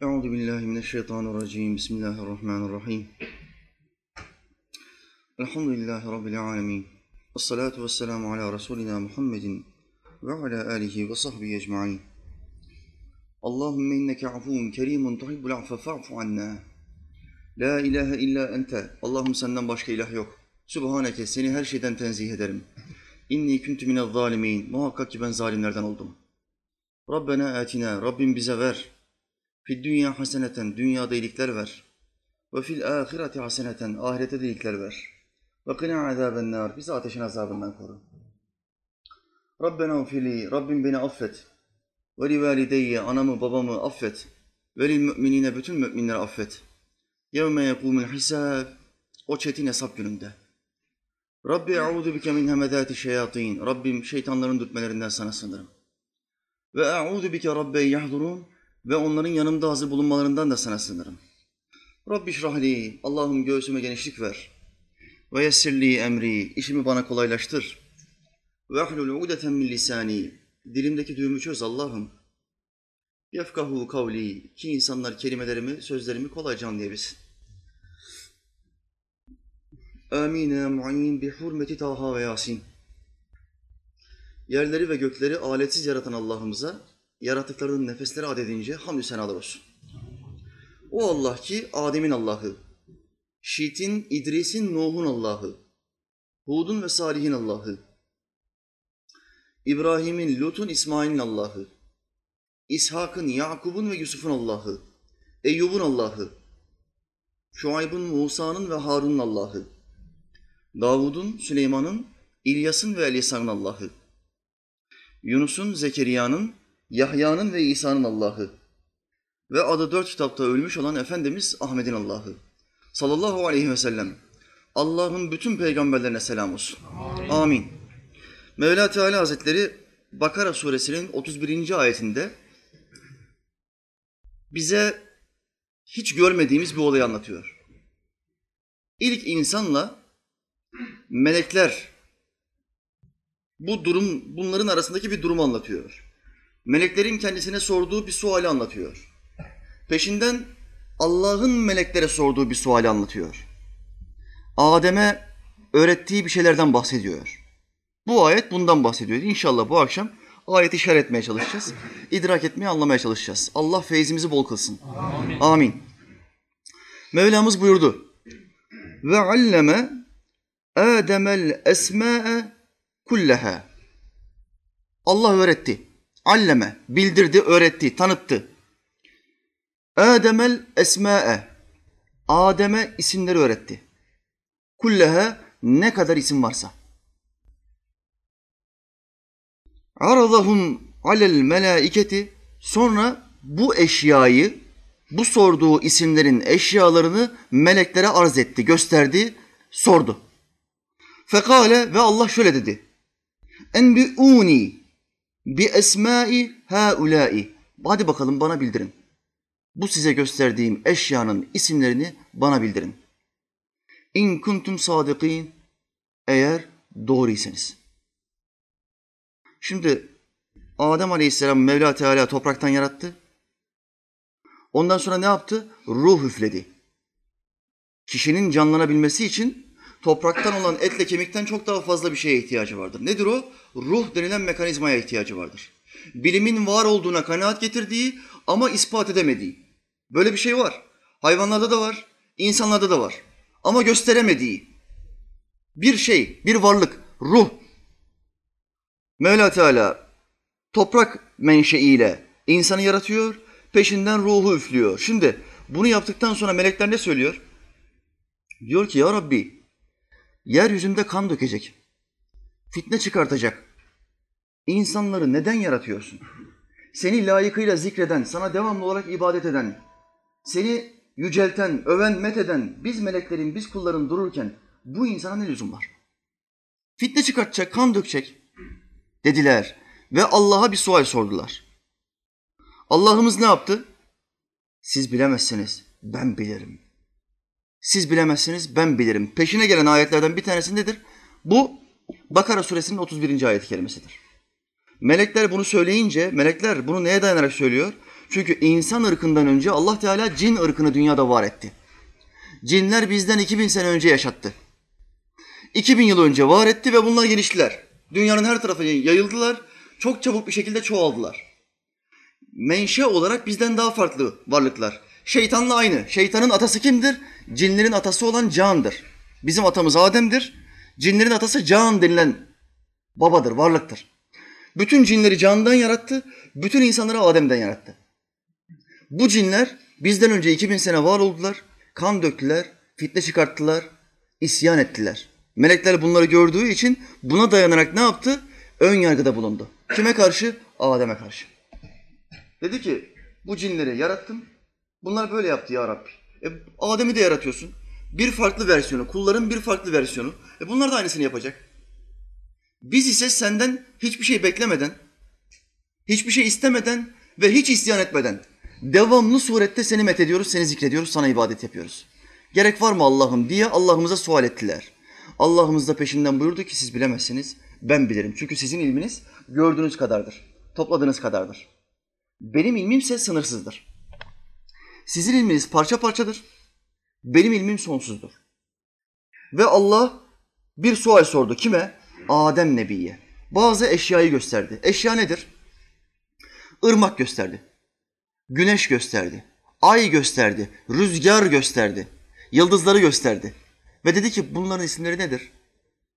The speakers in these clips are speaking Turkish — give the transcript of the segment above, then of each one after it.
Euzu billahi mineşşeytanirracim. Bismillahirrahmanirrahim. Elhamdülillahi rabbil alamin. Ves salatu vesselamu ala resulina Muhammedin ve ala alihi ve sahbihi ecmaîn. Allahümme inneke afuvun kerimun tuhibbul affe fa'fu anna. La ilahe illa ente. Allah'ım senden başka ilah yok. Sübhaneke seni her şeyden tenzih ederim. İnni kuntu minez zalimin. Muhakkak ki ben zalimlerden oldum. Rabbena atina. Rabbim bize ver. Fid dünya haseneten. Dünyada iyilikler ver. Ve fil ahireti haseneten. Ahirete de iyilikler ver. Ve kına azaben nar. Bizi ateşin azabından koru. Rabbena ufili. Rabbim beni affet. Ve li valideyye. Anamı babamı affet. Ve lil müminine. Bütün müminleri affet. Yevme yekumul hisab. O çetin hesap gününde. Rabbi e'udu bike min hemedati şeyatin. Rabbim şeytanların dürtmelerinden sana sığınırım. Ve e'udu bike rabbe yahdurun. Ve onların yanımda hazır bulunmalarından da sana sığınırım. Rabbi şrahli. Allah'ım göğsüme genişlik ver. Ve yessirli emri. işimi bana kolaylaştır. Ve ahlul udeten min lisani. Dilimdeki düğümü çöz Allah'ım. Yefkahu kavli. Ki insanlar kelimelerimi, sözlerimi kolayca anlayabilsin. Amin ya mu'in bi hurmeti Taha ve Yasin. Yerleri ve gökleri aletsiz yaratan Allah'ımıza yaratıklarının nefesleri adedince hamdü senalar olsun. O Allah ki Adem'in Allah'ı, Şit'in, İdris'in, Nuh'un Allah'ı, Hud'un ve Salih'in Allah'ı, İbrahim'in, Lut'un, İsmail'in Allah'ı, İshak'ın, Yakub'un ve Yusuf'un Allah'ı, Eyyub'un Allah'ı, Şuayb'ın, Musa'nın ve Harun'un Allah'ı, Davud'un, Süleyman'ın, İlyas'ın ve Elisa'nın Allah'ı, Yunus'un, Zekeriya'nın, Yahya'nın ve İsa'nın Allah'ı ve adı dört kitapta ölmüş olan Efendimiz Ahmet'in Allah'ı sallallahu aleyhi ve sellem. Allah'ın bütün peygamberlerine selam olsun. Amin. Amin. Mevla Teala Hazretleri Bakara suresinin 31. ayetinde bize hiç görmediğimiz bir olayı anlatıyor. İlk insanla melekler bu durum bunların arasındaki bir durumu anlatıyor. Meleklerin kendisine sorduğu bir suali anlatıyor. Peşinden Allah'ın meleklere sorduğu bir suali anlatıyor. Adem'e öğrettiği bir şeylerden bahsediyor. Bu ayet bundan bahsediyor. İnşallah bu akşam ayeti şer etmeye çalışacağız. İdrak etmeye, anlamaya çalışacağız. Allah feyzimizi bol kılsın. Amin. Amin. Mevlamız buyurdu. Ve alleme Adem'el esma'e kulleha. Allah öğretti. Alleme, bildirdi, öğretti, tanıttı. Adem'el esma'e. Adem'e isimleri öğretti. Kulleha ne kadar isim varsa. Aradahum alel melaiketi sonra bu eşyayı, bu sorduğu isimlerin eşyalarını meleklere arz etti, gösterdi, sordu. Fekale ve Allah şöyle dedi. Enbi'uni bi esmai haulai. Hadi bakalım bana bildirin. Bu size gösterdiğim eşyanın isimlerini bana bildirin. İn kuntum sadikin. Eğer doğruysanız. Şimdi Adem Aleyhisselam Mevla Teala topraktan yarattı. Ondan sonra ne yaptı? Ruh üfledi. Kişinin canlanabilmesi için topraktan olan etle kemikten çok daha fazla bir şeye ihtiyacı vardır. Nedir o? Ruh denilen mekanizmaya ihtiyacı vardır. Bilimin var olduğuna kanaat getirdiği ama ispat edemediği. Böyle bir şey var. Hayvanlarda da var, insanlarda da var. Ama gösteremediği bir şey, bir varlık, ruh. Mevla Teala toprak menşeiyle insanı yaratıyor, peşinden ruhu üflüyor. Şimdi bunu yaptıktan sonra melekler ne söylüyor? Diyor ki ya Rabbi yeryüzünde kan dökecek, fitne çıkartacak. İnsanları neden yaratıyorsun? Seni layıkıyla zikreden, sana devamlı olarak ibadet eden, seni yücelten, öven, metheden biz meleklerin, biz kulların dururken bu insana ne lüzum var? Fitne çıkartacak, kan dökecek dediler ve Allah'a bir sual sordular. Allah'ımız ne yaptı? Siz bilemezsiniz, ben bilirim. Siz bilemezsiniz, ben bilirim. Peşine gelen ayetlerden bir tanesi nedir? Bu Bakara suresinin 31. ayet-i kerimesidir. Melekler bunu söyleyince, melekler bunu neye dayanarak söylüyor? Çünkü insan ırkından önce Allah Teala cin ırkını dünyada var etti. Cinler bizden 2000 sene önce yaşattı. 2000 yıl önce var etti ve bunlar geliştiler. Dünyanın her tarafına yayıldılar. Çok çabuk bir şekilde çoğaldılar. Menşe olarak bizden daha farklı varlıklar. Şeytanla aynı. Şeytanın atası kimdir? Cinlerin atası olan Can'dır. Bizim atamız Adem'dir. Cinlerin atası Can denilen babadır, varlıktır. Bütün cinleri Can'dan yarattı, bütün insanları Adem'den yarattı. Bu cinler bizden önce 2000 sene var oldular, kan döktüler, fitne çıkarttılar, isyan ettiler. Melekler bunları gördüğü için buna dayanarak ne yaptı? Ön yargıda bulundu. Kime karşı? Adem'e karşı. Dedi ki bu cinleri yarattım. Bunlar böyle yaptı ya Rabbi. E, Adem'i de yaratıyorsun. Bir farklı versiyonu, kulların bir farklı versiyonu. E, bunlar da aynısını yapacak. Biz ise senden hiçbir şey beklemeden, hiçbir şey istemeden ve hiç isyan etmeden devamlı surette seni methediyoruz, seni zikrediyoruz, sana ibadet yapıyoruz. Gerek var mı Allah'ım diye Allah'ımıza sual ettiler. Allah'ımız da peşinden buyurdu ki siz bilemezsiniz, ben bilirim. Çünkü sizin ilminiz gördüğünüz kadardır, topladığınız kadardır. Benim ilmimse sınırsızdır. Sizin ilminiz parça parçadır. Benim ilmim sonsuzdur. Ve Allah bir sual sordu. Kime? Adem Nebi'ye. Bazı eşyayı gösterdi. Eşya nedir? Irmak gösterdi. Güneş gösterdi. Ay gösterdi. Rüzgar gösterdi. Yıldızları gösterdi. Ve dedi ki bunların isimleri nedir?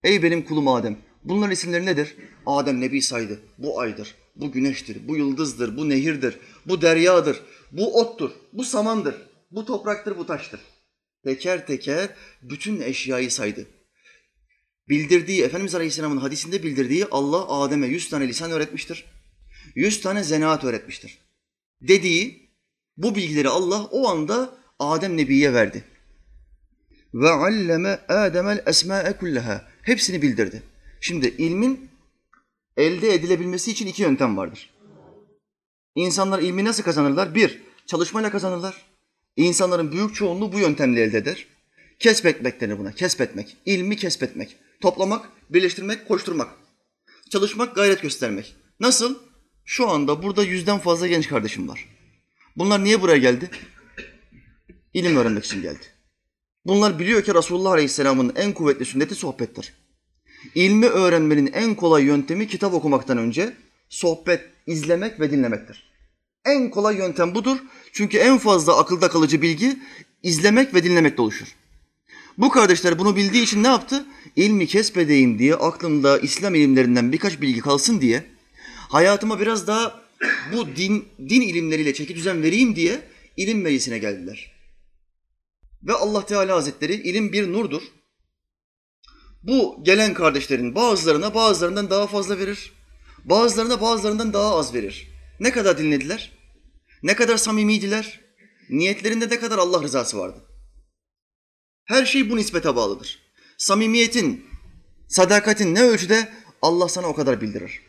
Ey benim kulum Adem. Bunların isimleri nedir? Adem Nebi saydı. Bu aydır, bu güneştir, bu yıldızdır, bu nehirdir, bu deryadır, bu ottur, bu samandır, bu topraktır, bu taştır. Teker teker bütün eşyayı saydı. Bildirdiği, Efendimiz Aleyhisselam'ın hadisinde bildirdiği Allah Adem'e yüz tane lisan öğretmiştir. Yüz tane zenaat öğretmiştir. Dediği bu bilgileri Allah o anda Adem Nebi'ye verdi. Ve alleme Adem'el esma'e kullaha. Hepsini bildirdi. Şimdi ilmin elde edilebilmesi için iki yöntem vardır. İnsanlar ilmi nasıl kazanırlar? Bir, çalışmayla kazanırlar. İnsanların büyük çoğunluğu bu yöntemle elde eder. Kesbetmek denir buna. Kesbetmek. İlmi kesbetmek. Toplamak, birleştirmek, koşturmak. Çalışmak, gayret göstermek. Nasıl? Şu anda burada yüzden fazla genç kardeşim var. Bunlar niye buraya geldi? İlim öğrenmek için geldi. Bunlar biliyor ki Resulullah Aleyhisselam'ın en kuvvetli sünneti sohbettir. İlmi öğrenmenin en kolay yöntemi kitap okumaktan önce sohbet, izlemek ve dinlemektir. En kolay yöntem budur. Çünkü en fazla akılda kalıcı bilgi izlemek ve dinlemekle oluşur. Bu kardeşler bunu bildiği için ne yaptı? İlmi kesbedeyim diye aklımda İslam ilimlerinden birkaç bilgi kalsın diye hayatıma biraz daha bu din, din ilimleriyle çeki düzen vereyim diye ilim meclisine geldiler. Ve Allah Teala Hazretleri ilim bir nurdur. Bu gelen kardeşlerin bazılarına bazılarından daha fazla verir. Bazılarına bazılarından daha az verir. Ne kadar dinlediler? Ne kadar samimiydiler? Niyetlerinde ne kadar Allah rızası vardı? Her şey bu nispete bağlıdır. Samimiyetin, sadakatin ne ölçüde Allah sana o kadar bildirir.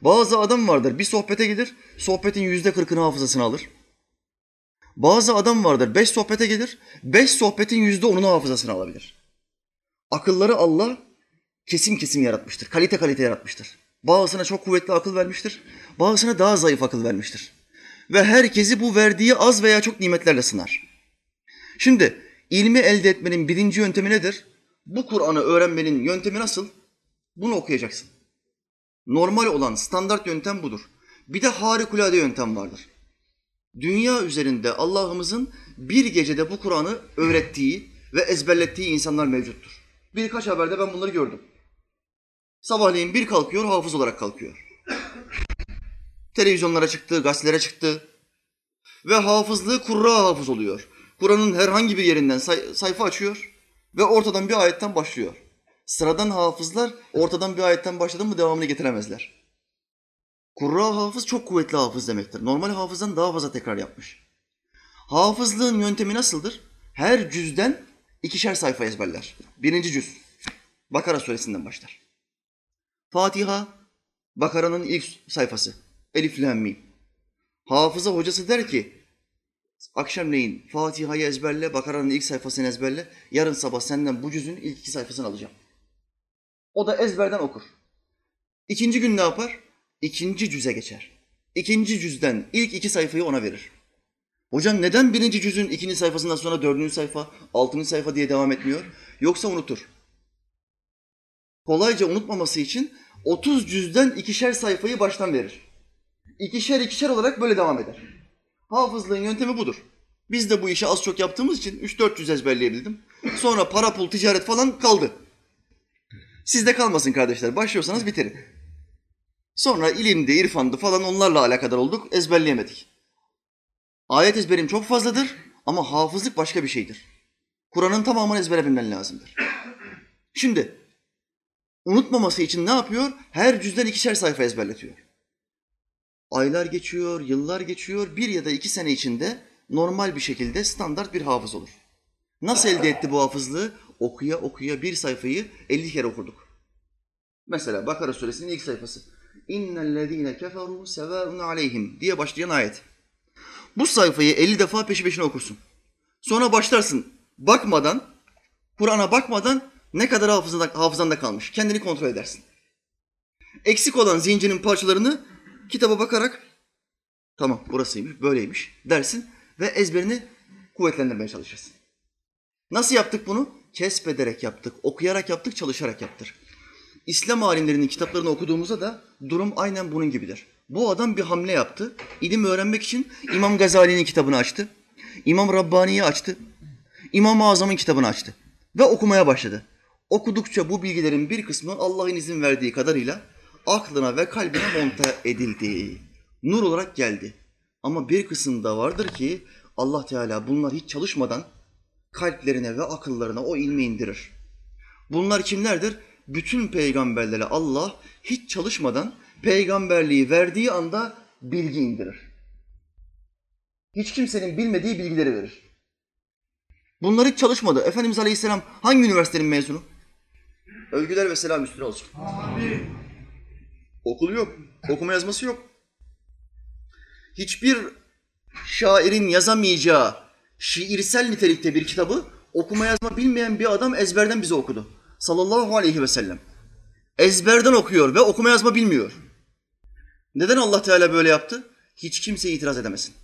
Bazı adam vardır bir sohbete gelir, sohbetin yüzde kırkını hafızasını alır. Bazı adam vardır beş sohbete gelir, beş sohbetin yüzde onunu hafızasını alabilir. Akılları Allah kesim kesim yaratmıştır, kalite kalite yaratmıştır. Bazısına çok kuvvetli akıl vermiştir, bazısına daha zayıf akıl vermiştir. Ve herkesi bu verdiği az veya çok nimetlerle sınar. Şimdi ilmi elde etmenin birinci yöntemi nedir? Bu Kur'an'ı öğrenmenin yöntemi nasıl? Bunu okuyacaksın. Normal olan standart yöntem budur. Bir de harikulade yöntem vardır. Dünya üzerinde Allah'ımızın bir gecede bu Kur'an'ı öğrettiği ve ezberlettiği insanlar mevcuttur. Birkaç haberde ben bunları gördüm. Sabahleyin bir kalkıyor, hafız olarak kalkıyor. Televizyonlara çıktı, gazetelere çıktı. Ve hafızlığı kurra hafız oluyor. Kur'an'ın herhangi bir yerinden say- sayfa açıyor ve ortadan bir ayetten başlıyor. Sıradan hafızlar ortadan bir ayetten başladı mı devamını getiremezler. Kurra hafız çok kuvvetli hafız demektir. Normal hafızdan daha fazla tekrar yapmış. Hafızlığın yöntemi nasıldır? Her cüzden ikişer sayfa ezberler. Birinci cüz. Bakara suresinden başlar. Fatiha, Bakara'nın ilk sayfası. Elif, Lam, Mim. Hafıza hocası der ki, akşamleyin Fatiha'yı ezberle, Bakara'nın ilk sayfasını ezberle. Yarın sabah senden bu cüzün ilk iki sayfasını alacağım. O da ezberden okur. İkinci gün ne yapar? İkinci cüze geçer. ikinci cüzden ilk iki sayfayı ona verir. Hocam neden birinci cüzün ikinci sayfasından sonra dördüncü sayfa, altıncı sayfa diye devam etmiyor? Yoksa unutur. Kolayca unutmaması için 30 cüzden ikişer sayfayı baştan verir. İkişer ikişer olarak böyle devam eder. Hafızlığın yöntemi budur. Biz de bu işi az çok yaptığımız için 3-400 ezberleyebildim. Sonra para, pul, ticaret falan kaldı. Sizde kalmasın kardeşler. Başlıyorsanız bitirin. Sonra ilimdi, irfandı falan onlarla alakadar olduk. Ezberleyemedik. Ayet ezberim çok fazladır ama hafızlık başka bir şeydir. Kur'an'ın tamamını ezbere bilmen lazımdır. Şimdi unutmaması için ne yapıyor? Her cüzden ikişer sayfa ezberletiyor. Aylar geçiyor, yıllar geçiyor. Bir ya da iki sene içinde normal bir şekilde standart bir hafız olur. Nasıl elde etti bu hafızlığı? Okuya okuya bir sayfayı 50 kere okurduk. Mesela Bakara suresinin ilk sayfası. İnnellezîne keferû sevâun aleyhim diye başlayan ayet. Bu sayfayı 50 defa peşi peşine okursun. Sonra başlarsın bakmadan, Kur'an'a bakmadan ne kadar hafızanda, hafızanda kalmış. Kendini kontrol edersin. Eksik olan zincirin parçalarını kitaba bakarak tamam burasıymış, böyleymiş dersin ve ezberini kuvvetlendirmeye çalışırsın. Nasıl yaptık bunu? Kesbederek yaptık, okuyarak yaptık, çalışarak yaptık. İslam alimlerinin kitaplarını okuduğumuzda da durum aynen bunun gibidir. Bu adam bir hamle yaptı. İlim öğrenmek için İmam Gazali'nin kitabını açtı. İmam Rabbani'yi açtı. İmam-ı Azam'ın kitabını açtı. Ve okumaya başladı. Okudukça bu bilgilerin bir kısmı Allah'ın izin verdiği kadarıyla aklına ve kalbine monte edildi. Nur olarak geldi. Ama bir kısım da vardır ki Allah Teala bunlar hiç çalışmadan kalplerine ve akıllarına o ilmi indirir. Bunlar kimlerdir? Bütün peygamberlere Allah hiç çalışmadan peygamberliği verdiği anda bilgi indirir. Hiç kimsenin bilmediği bilgileri verir. Bunlar hiç çalışmadı. Efendimiz Aleyhisselam hangi üniversitenin mezunu? Övgüler ve selam üstüne olsun. Amin. Okulu yok. Okuma yazması yok. Hiçbir şairin yazamayacağı şiirsel nitelikte bir kitabı okuma yazma bilmeyen bir adam ezberden bize okudu. Sallallahu aleyhi ve sellem. Ezberden okuyor ve okuma yazma bilmiyor. Neden Allah Teala böyle yaptı? Hiç kimse itiraz edemesin.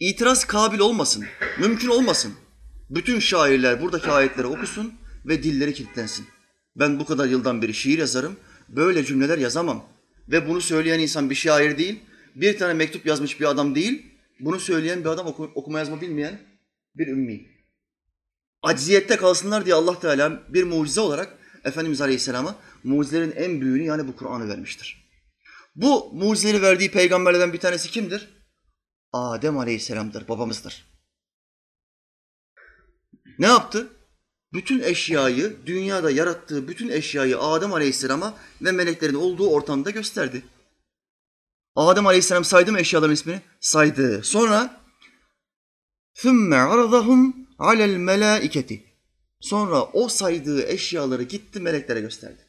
İtiraz kabil olmasın, mümkün olmasın. Bütün şairler buradaki ayetleri okusun ve dilleri kilitlensin. Ben bu kadar yıldan beri şiir yazarım, böyle cümleler yazamam. Ve bunu söyleyen insan bir şair değil, bir tane mektup yazmış bir adam değil, bunu söyleyen bir adam oku, okuma yazma bilmeyen bir ümmi. Acziyette kalsınlar diye Allah Teala bir mucize olarak Efendimiz Aleyhisselam'a mucizelerin en büyüğünü yani bu Kur'an'ı vermiştir. Bu mucizeleri verdiği peygamberlerden bir tanesi kimdir? Adem Aleyhisselam'dır, babamızdır. Ne yaptı? Bütün eşyayı, dünyada yarattığı bütün eşyayı Adem Aleyhisselam'a ve meleklerin olduğu ortamda gösterdi. Adem Aleyhisselam saydı mı eşyaların ismini? Saydı. Sonra ثُمَّ عَرَضَهُمْ عَلَى الْمَلَائِكَةِ Sonra o saydığı eşyaları gitti meleklere gösterdi.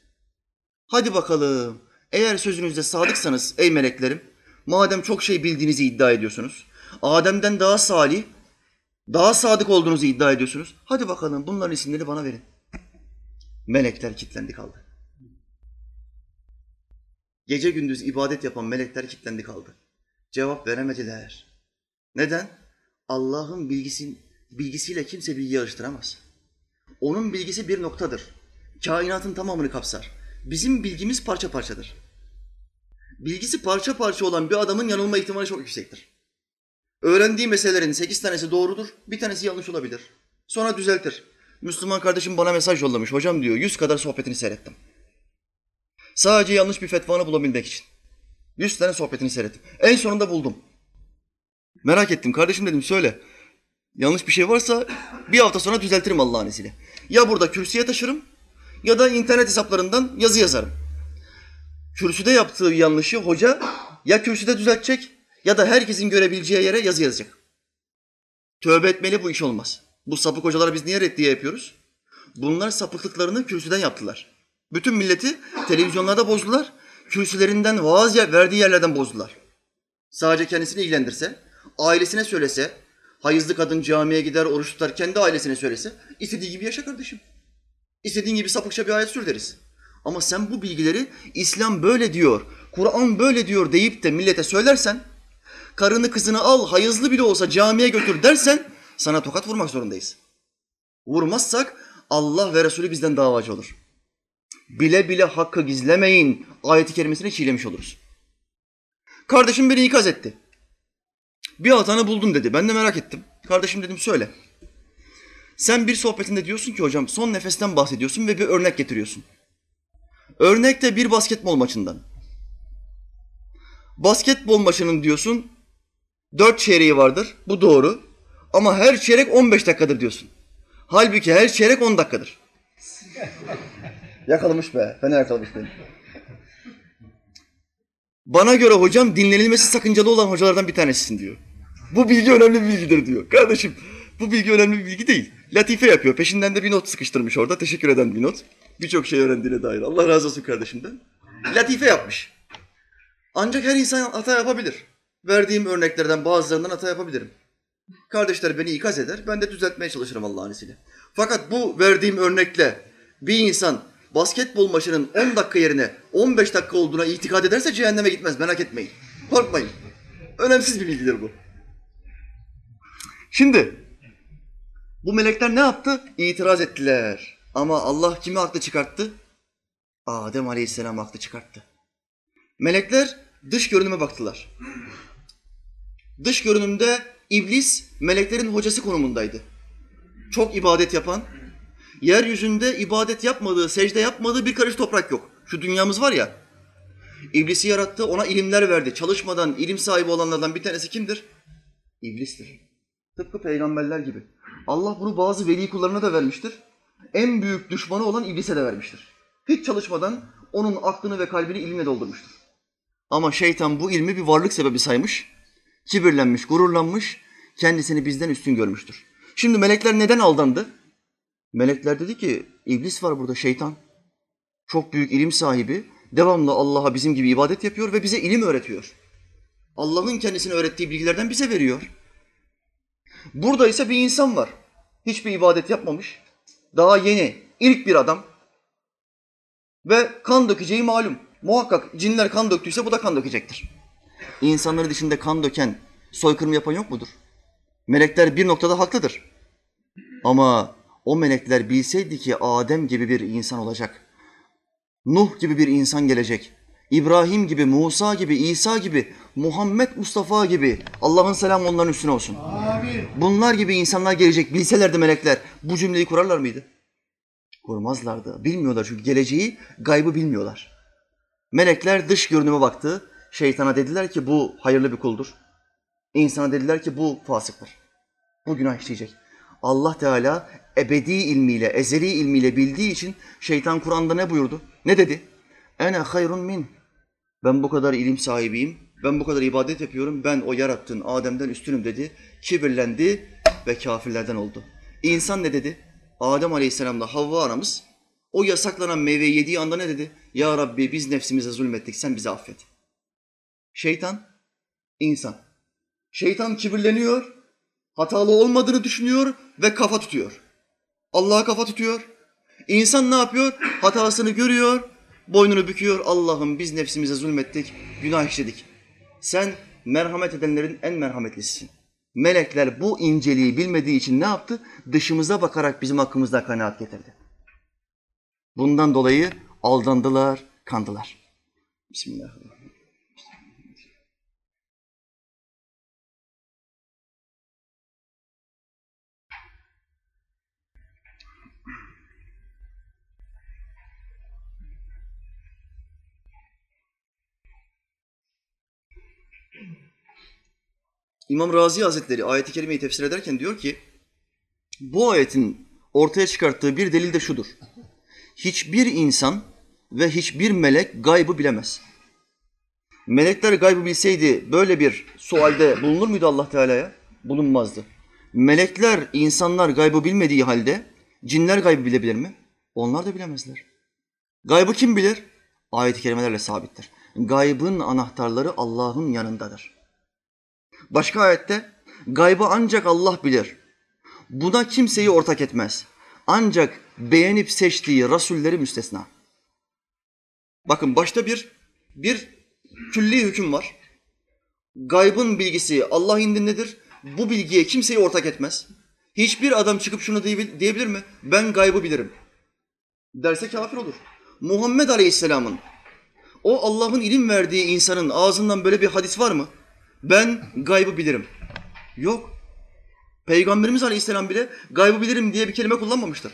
Hadi bakalım, eğer sözünüzde sadıksanız ey meleklerim, madem çok şey bildiğinizi iddia ediyorsunuz, Adem'den daha salih, daha sadık olduğunuzu iddia ediyorsunuz. Hadi bakalım bunların isimleri bana verin. Melekler kilitlendi kaldı. Gece gündüz ibadet yapan melekler kilitlendi kaldı. Cevap veremediler. Neden? Allah'ın bilgisi, bilgisiyle kimse bilgi yarıştıramaz. Onun bilgisi bir noktadır. Kainatın tamamını kapsar. Bizim bilgimiz parça parçadır. Bilgisi parça parça olan bir adamın yanılma ihtimali çok yüksektir. Öğrendiği meselelerin sekiz tanesi doğrudur, bir tanesi yanlış olabilir. Sonra düzeltir. Müslüman kardeşim bana mesaj yollamış. Hocam diyor, yüz kadar sohbetini seyrettim. Sadece yanlış bir fetvanı bulabilmek için. Yüz tane sohbetini seyrettim. En sonunda buldum. Merak ettim. Kardeşim dedim söyle. Yanlış bir şey varsa bir hafta sonra düzeltirim Allah'ın izniyle. Ya burada kürsüye taşırım ya da internet hesaplarından yazı yazarım. Kürsüde yaptığı yanlışı hoca ya kürsüde düzeltecek ya da herkesin görebileceği yere yazı yazacak. Tövbe etmeli bu iş olmaz. Bu sapık hocalara biz niye reddiye yapıyoruz? Bunlar sapıklıklarını kürsüden yaptılar. Bütün milleti televizyonlarda bozdular. Kürsülerinden vaaz verdiği yerlerden bozdular. Sadece kendisini ilgilendirse, ailesine söylese, hayızlı kadın camiye gider, oruç tutar, kendi ailesine söylese, istediği gibi yaşa kardeşim. İstediğin gibi sapıkça bir hayat sür deriz. Ama sen bu bilgileri İslam böyle diyor. Kur'an böyle diyor deyip de millete söylersen, karını kızını al hayızlı bile olsa camiye götür dersen sana tokat vurmak zorundayız. Vurmazsak Allah ve Resulü bizden davacı olur. Bile bile hakkı gizlemeyin ayeti kerimesini çiğlemiş oluruz. Kardeşim beni ikaz etti. Bir hatanı buldum dedi. Ben de merak ettim. Kardeşim dedim söyle. Sen bir sohbetinde diyorsun ki hocam son nefesten bahsediyorsun ve bir örnek getiriyorsun. Örnek de bir basketbol maçından. Basketbol maçının diyorsun dört çeyreği vardır. Bu doğru. Ama her çeyrek 15 dakikadır diyorsun. Halbuki her çeyrek 10 dakikadır. yakalamış be. Fena yakalamış beni. Bana göre hocam dinlenilmesi sakıncalı olan hocalardan bir tanesisin diyor. Bu bilgi önemli bir bilgidir diyor. Kardeşim bu bilgi önemli bir bilgi değil. Latife yapıyor. Peşinden de bir not sıkıştırmış orada. Teşekkür eden bir not. Birçok şey öğrendiğine dair. Allah razı olsun kardeşimden. Latife yapmış. Ancak her insan hata yapabilir. Verdiğim örneklerden bazılarından hata yapabilirim. Kardeşler beni ikaz eder. Ben de düzeltmeye çalışırım Allah'ın izniyle. Fakat bu verdiğim örnekle bir insan basketbol maçının 10 dakika yerine 15 dakika olduğuna itikad ederse cehenneme gitmez. Merak etmeyin. Korkmayın. Önemsiz bir bilgidir bu. Şimdi bu melekler ne yaptı? İtiraz ettiler. Ama Allah kimi haklı çıkarttı? Adem Aleyhisselam haklı çıkarttı. Melekler dış görünüme baktılar. Dış görünümde iblis meleklerin hocası konumundaydı. Çok ibadet yapan, yeryüzünde ibadet yapmadığı, secde yapmadığı bir karış toprak yok. Şu dünyamız var ya, İblisi yarattı, ona ilimler verdi. Çalışmadan ilim sahibi olanlardan bir tanesi kimdir? İblistir. Tıpkı peygamberler gibi. Allah bunu bazı veli kullarına da vermiştir. En büyük düşmanı olan iblise de vermiştir. Hiç çalışmadan onun aklını ve kalbini ilimle doldurmuştur. Ama şeytan bu ilmi bir varlık sebebi saymış, kibirlenmiş, gururlanmış, kendisini bizden üstün görmüştür. Şimdi melekler neden aldandı? Melekler dedi ki, iblis var burada, şeytan. Çok büyük ilim sahibi, devamlı Allah'a bizim gibi ibadet yapıyor ve bize ilim öğretiyor. Allah'ın kendisine öğrettiği bilgilerden bize veriyor. Burada ise bir insan var. Hiçbir ibadet yapmamış. Daha yeni, ilk bir adam. Ve kan dökeceği malum. Muhakkak cinler kan döktüyse bu da kan dökecektir. İnsanların dışında kan döken, soykırım yapan yok mudur? Melekler bir noktada haklıdır. Ama o melekler bilseydi ki Adem gibi bir insan olacak. Nuh gibi bir insan gelecek. İbrahim gibi, Musa gibi, İsa gibi, Muhammed Mustafa gibi Allah'ın selamı onların üstüne olsun. Amin. Bunlar gibi insanlar gelecek bilselerdi melekler bu cümleyi kurarlar mıydı? Kurmazlardı. Bilmiyorlar çünkü geleceği, gaybı bilmiyorlar. Melekler dış görünüme baktı. Şeytana dediler ki bu hayırlı bir kuldur. İnsana dediler ki bu fasıktır. Bu günah işleyecek. Allah Teala ebedi ilmiyle, ezeli ilmiyle bildiği için şeytan Kur'an'da ne buyurdu? Ne dedi? Ene hayrun min. Ben bu kadar ilim sahibiyim. Ben bu kadar ibadet yapıyorum. Ben o yarattığın Adem'den üstünüm dedi. Kibirlendi ve kafirlerden oldu. İnsan ne dedi? Adem Aleyhisselam'la Havva anamız o yasaklanan meyveyi yediği anda ne dedi? Ya Rabbi biz nefsimize zulmettik sen bizi affet. Şeytan, insan. Şeytan kibirleniyor, hatalı olmadığını düşünüyor ve kafa tutuyor. Allah'a kafa tutuyor. İnsan ne yapıyor? Hatasını görüyor, boynunu büküyor. Allah'ım biz nefsimize zulmettik, günah işledik. Sen merhamet edenlerin en merhametlisisin. Melekler bu inceliği bilmediği için ne yaptı? Dışımıza bakarak bizim hakkımızda kanaat getirdi. Bundan dolayı aldandılar, kandılar. Bismillahirrahmanirrahim. İmam Razi Hazretleri ayeti kerimeyi tefsir ederken diyor ki bu ayetin ortaya çıkarttığı bir delil de şudur. Hiçbir insan ve hiçbir melek gaybı bilemez. Melekler gaybı bilseydi böyle bir sualde bulunur muydu Allah Teala'ya? Bulunmazdı. Melekler, insanlar gaybı bilmediği halde cinler gaybı bilebilir mi? Onlar da bilemezler. Gaybı kim bilir? Ayet-i kerimelerle sabittir. Gaybın anahtarları Allah'ın yanındadır. Başka ayette gaybı ancak Allah bilir. Buna kimseyi ortak etmez. Ancak beğenip seçtiği rasulleri müstesna. Bakın başta bir bir külli hüküm var. Gaybın bilgisi Allah indindedir. Bu bilgiye kimseyi ortak etmez. Hiçbir adam çıkıp şunu diyebilir mi? Ben gaybı bilirim. Derse kafir olur. Muhammed Aleyhisselam'ın o Allah'ın ilim verdiği insanın ağzından böyle bir hadis var mı? Ben gaybı bilirim. Yok. Peygamberimiz Aleyhisselam bile gaybı bilirim diye bir kelime kullanmamıştır.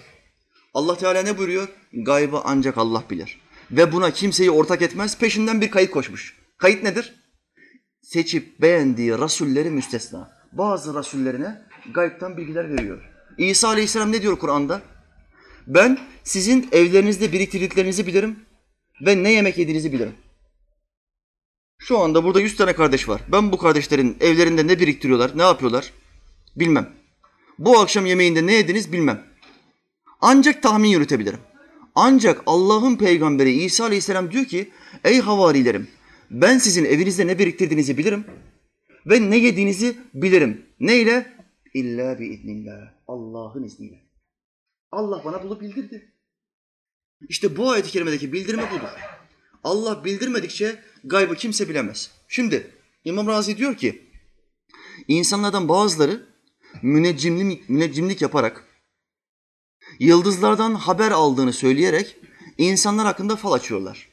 Allah Teala ne buyuruyor? Gaybı ancak Allah bilir. Ve buna kimseyi ortak etmez. Peşinden bir kayıt koşmuş. Kayıt nedir? Seçip beğendiği rasulleri müstesna. Bazı rasullerine gaybtan bilgiler veriyor. İsa Aleyhisselam ne diyor Kur'an'da? Ben sizin evlerinizde biriktirdiklerinizi bilirim ve ne yemek yediğinizi bilirim. Şu anda burada yüz tane kardeş var. Ben bu kardeşlerin evlerinde ne biriktiriyorlar, ne yapıyorlar bilmem. Bu akşam yemeğinde ne yediniz bilmem. Ancak tahmin yürütebilirim. Ancak Allah'ın peygamberi İsa Aleyhisselam diyor ki ey havarilerim ben sizin evinizde ne biriktirdiğinizi bilirim ve ne yediğinizi bilirim. Neyle? İlla biiznillah. Allah'ın izniyle. Allah bana bunu bildirdi. İşte bu ayet-i kerimedeki bildirme budur. Allah bildirmedikçe gaybı kimse bilemez. Şimdi İmam Razi diyor ki insanlardan bazıları müneccimlik, müneccimlik yaparak yıldızlardan haber aldığını söyleyerek insanlar hakkında fal açıyorlar.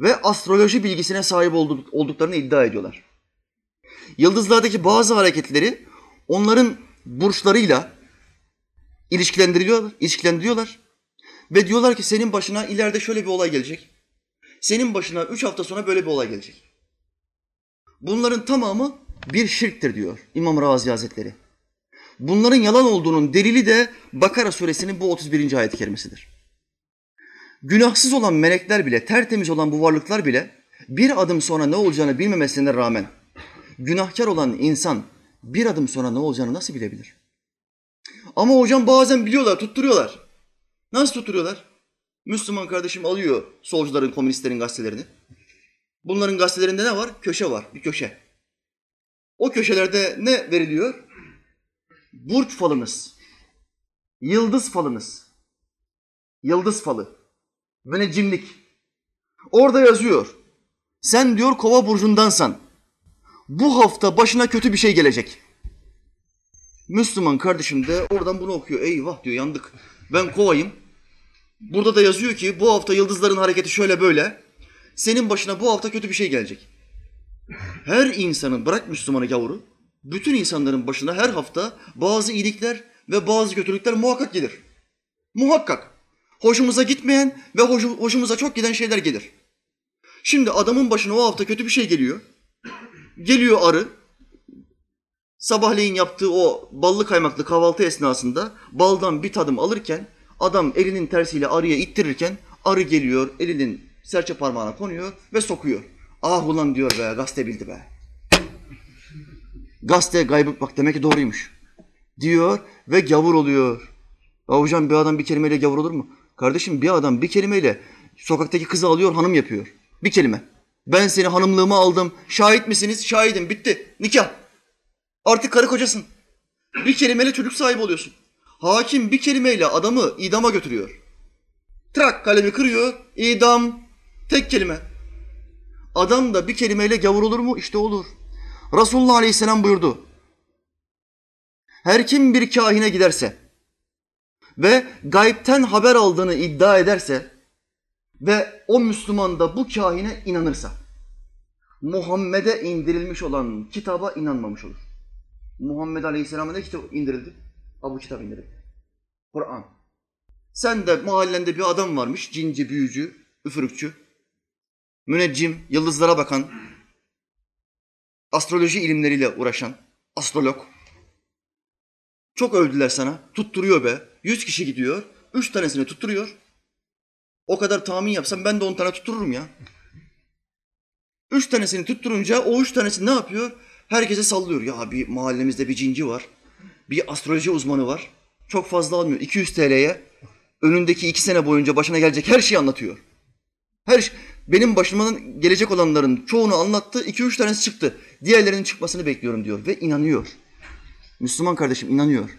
Ve astroloji bilgisine sahip olduklarını iddia ediyorlar. Yıldızlardaki bazı hareketleri onların burçlarıyla ilişkilendiriyorlar, ilişkilendiriyorlar. Ve diyorlar ki senin başına ileride şöyle bir olay gelecek. Senin başına üç hafta sonra böyle bir olay gelecek. Bunların tamamı bir şirktir diyor İmam Razi Hazretleri. Bunların yalan olduğunun delili de Bakara suresinin bu 31. ayet-i kerimesidir. Günahsız olan melekler bile, tertemiz olan bu varlıklar bile bir adım sonra ne olacağını bilmemesine rağmen günahkar olan insan bir adım sonra ne olacağını nasıl bilebilir? Ama hocam bazen biliyorlar, tutturuyorlar. Nasıl tutturuyorlar? Müslüman kardeşim alıyor solcuların, komünistlerin gazetelerini. Bunların gazetelerinde ne var? Köşe var, bir köşe. O köşelerde ne veriliyor? burç falınız, yıldız falınız, yıldız falı, müneccimlik. Orada yazıyor. Sen diyor kova burcundansan bu hafta başına kötü bir şey gelecek. Müslüman kardeşim de oradan bunu okuyor. Eyvah diyor yandık. Ben kovayım. Burada da yazıyor ki bu hafta yıldızların hareketi şöyle böyle. Senin başına bu hafta kötü bir şey gelecek. Her insanın bırak Müslümanı gavuru bütün insanların başına her hafta bazı iyilikler ve bazı kötülükler muhakkak gelir. Muhakkak. Hoşumuza gitmeyen ve hoş, hoşumuza çok giden şeyler gelir. Şimdi adamın başına o hafta kötü bir şey geliyor. Geliyor arı. Sabahleyin yaptığı o ballı kaymaklı kahvaltı esnasında baldan bir tadım alırken adam elinin tersiyle arıya ittirirken arı geliyor elinin serçe parmağına konuyor ve sokuyor. Ah ulan diyor be gazete bildi be. Gazete gaybı bak demek ki doğruymuş. Diyor ve gavur oluyor. Ya hocam bir adam bir kelimeyle gavur olur mu? Kardeşim bir adam bir kelimeyle sokaktaki kızı alıyor hanım yapıyor. Bir kelime. Ben seni hanımlığıma aldım. Şahit misiniz? Şahidim. Bitti. Nikah. Artık karı kocasın. Bir kelimeyle çocuk sahibi oluyorsun. Hakim bir kelimeyle adamı idama götürüyor. Trak kalemi kırıyor. idam. Tek kelime. Adam da bir kelimeyle gavur olur mu? İşte olur. Resulullah Aleyhisselam buyurdu. Her kim bir kahine giderse ve gaybten haber aldığını iddia ederse ve o Müslüman da bu kahine inanırsa Muhammed'e indirilmiş olan kitaba inanmamış olur. Muhammed Aleyhisselam'a ne kitap indirildi? Kitap indirildi. Kur'an. Sen de mahallende bir adam varmış, cinci, büyücü, üfürükçü, müneccim, yıldızlara bakan, astroloji ilimleriyle uğraşan astrolog. Çok övdüler sana. Tutturuyor be. Yüz kişi gidiyor. Üç tanesini tutturuyor. O kadar tahmin yapsam ben de on tane tuttururum ya. Üç tanesini tutturunca o üç tanesi ne yapıyor? Herkese sallıyor. Ya bir mahallemizde bir cinci var. Bir astroloji uzmanı var. Çok fazla almıyor. 200 TL'ye önündeki iki sene boyunca başına gelecek her şeyi anlatıyor. Her şey, benim başıma gelecek olanların çoğunu anlattı. iki üç tanesi çıktı. Diğerlerinin çıkmasını bekliyorum diyor ve inanıyor. Müslüman kardeşim inanıyor.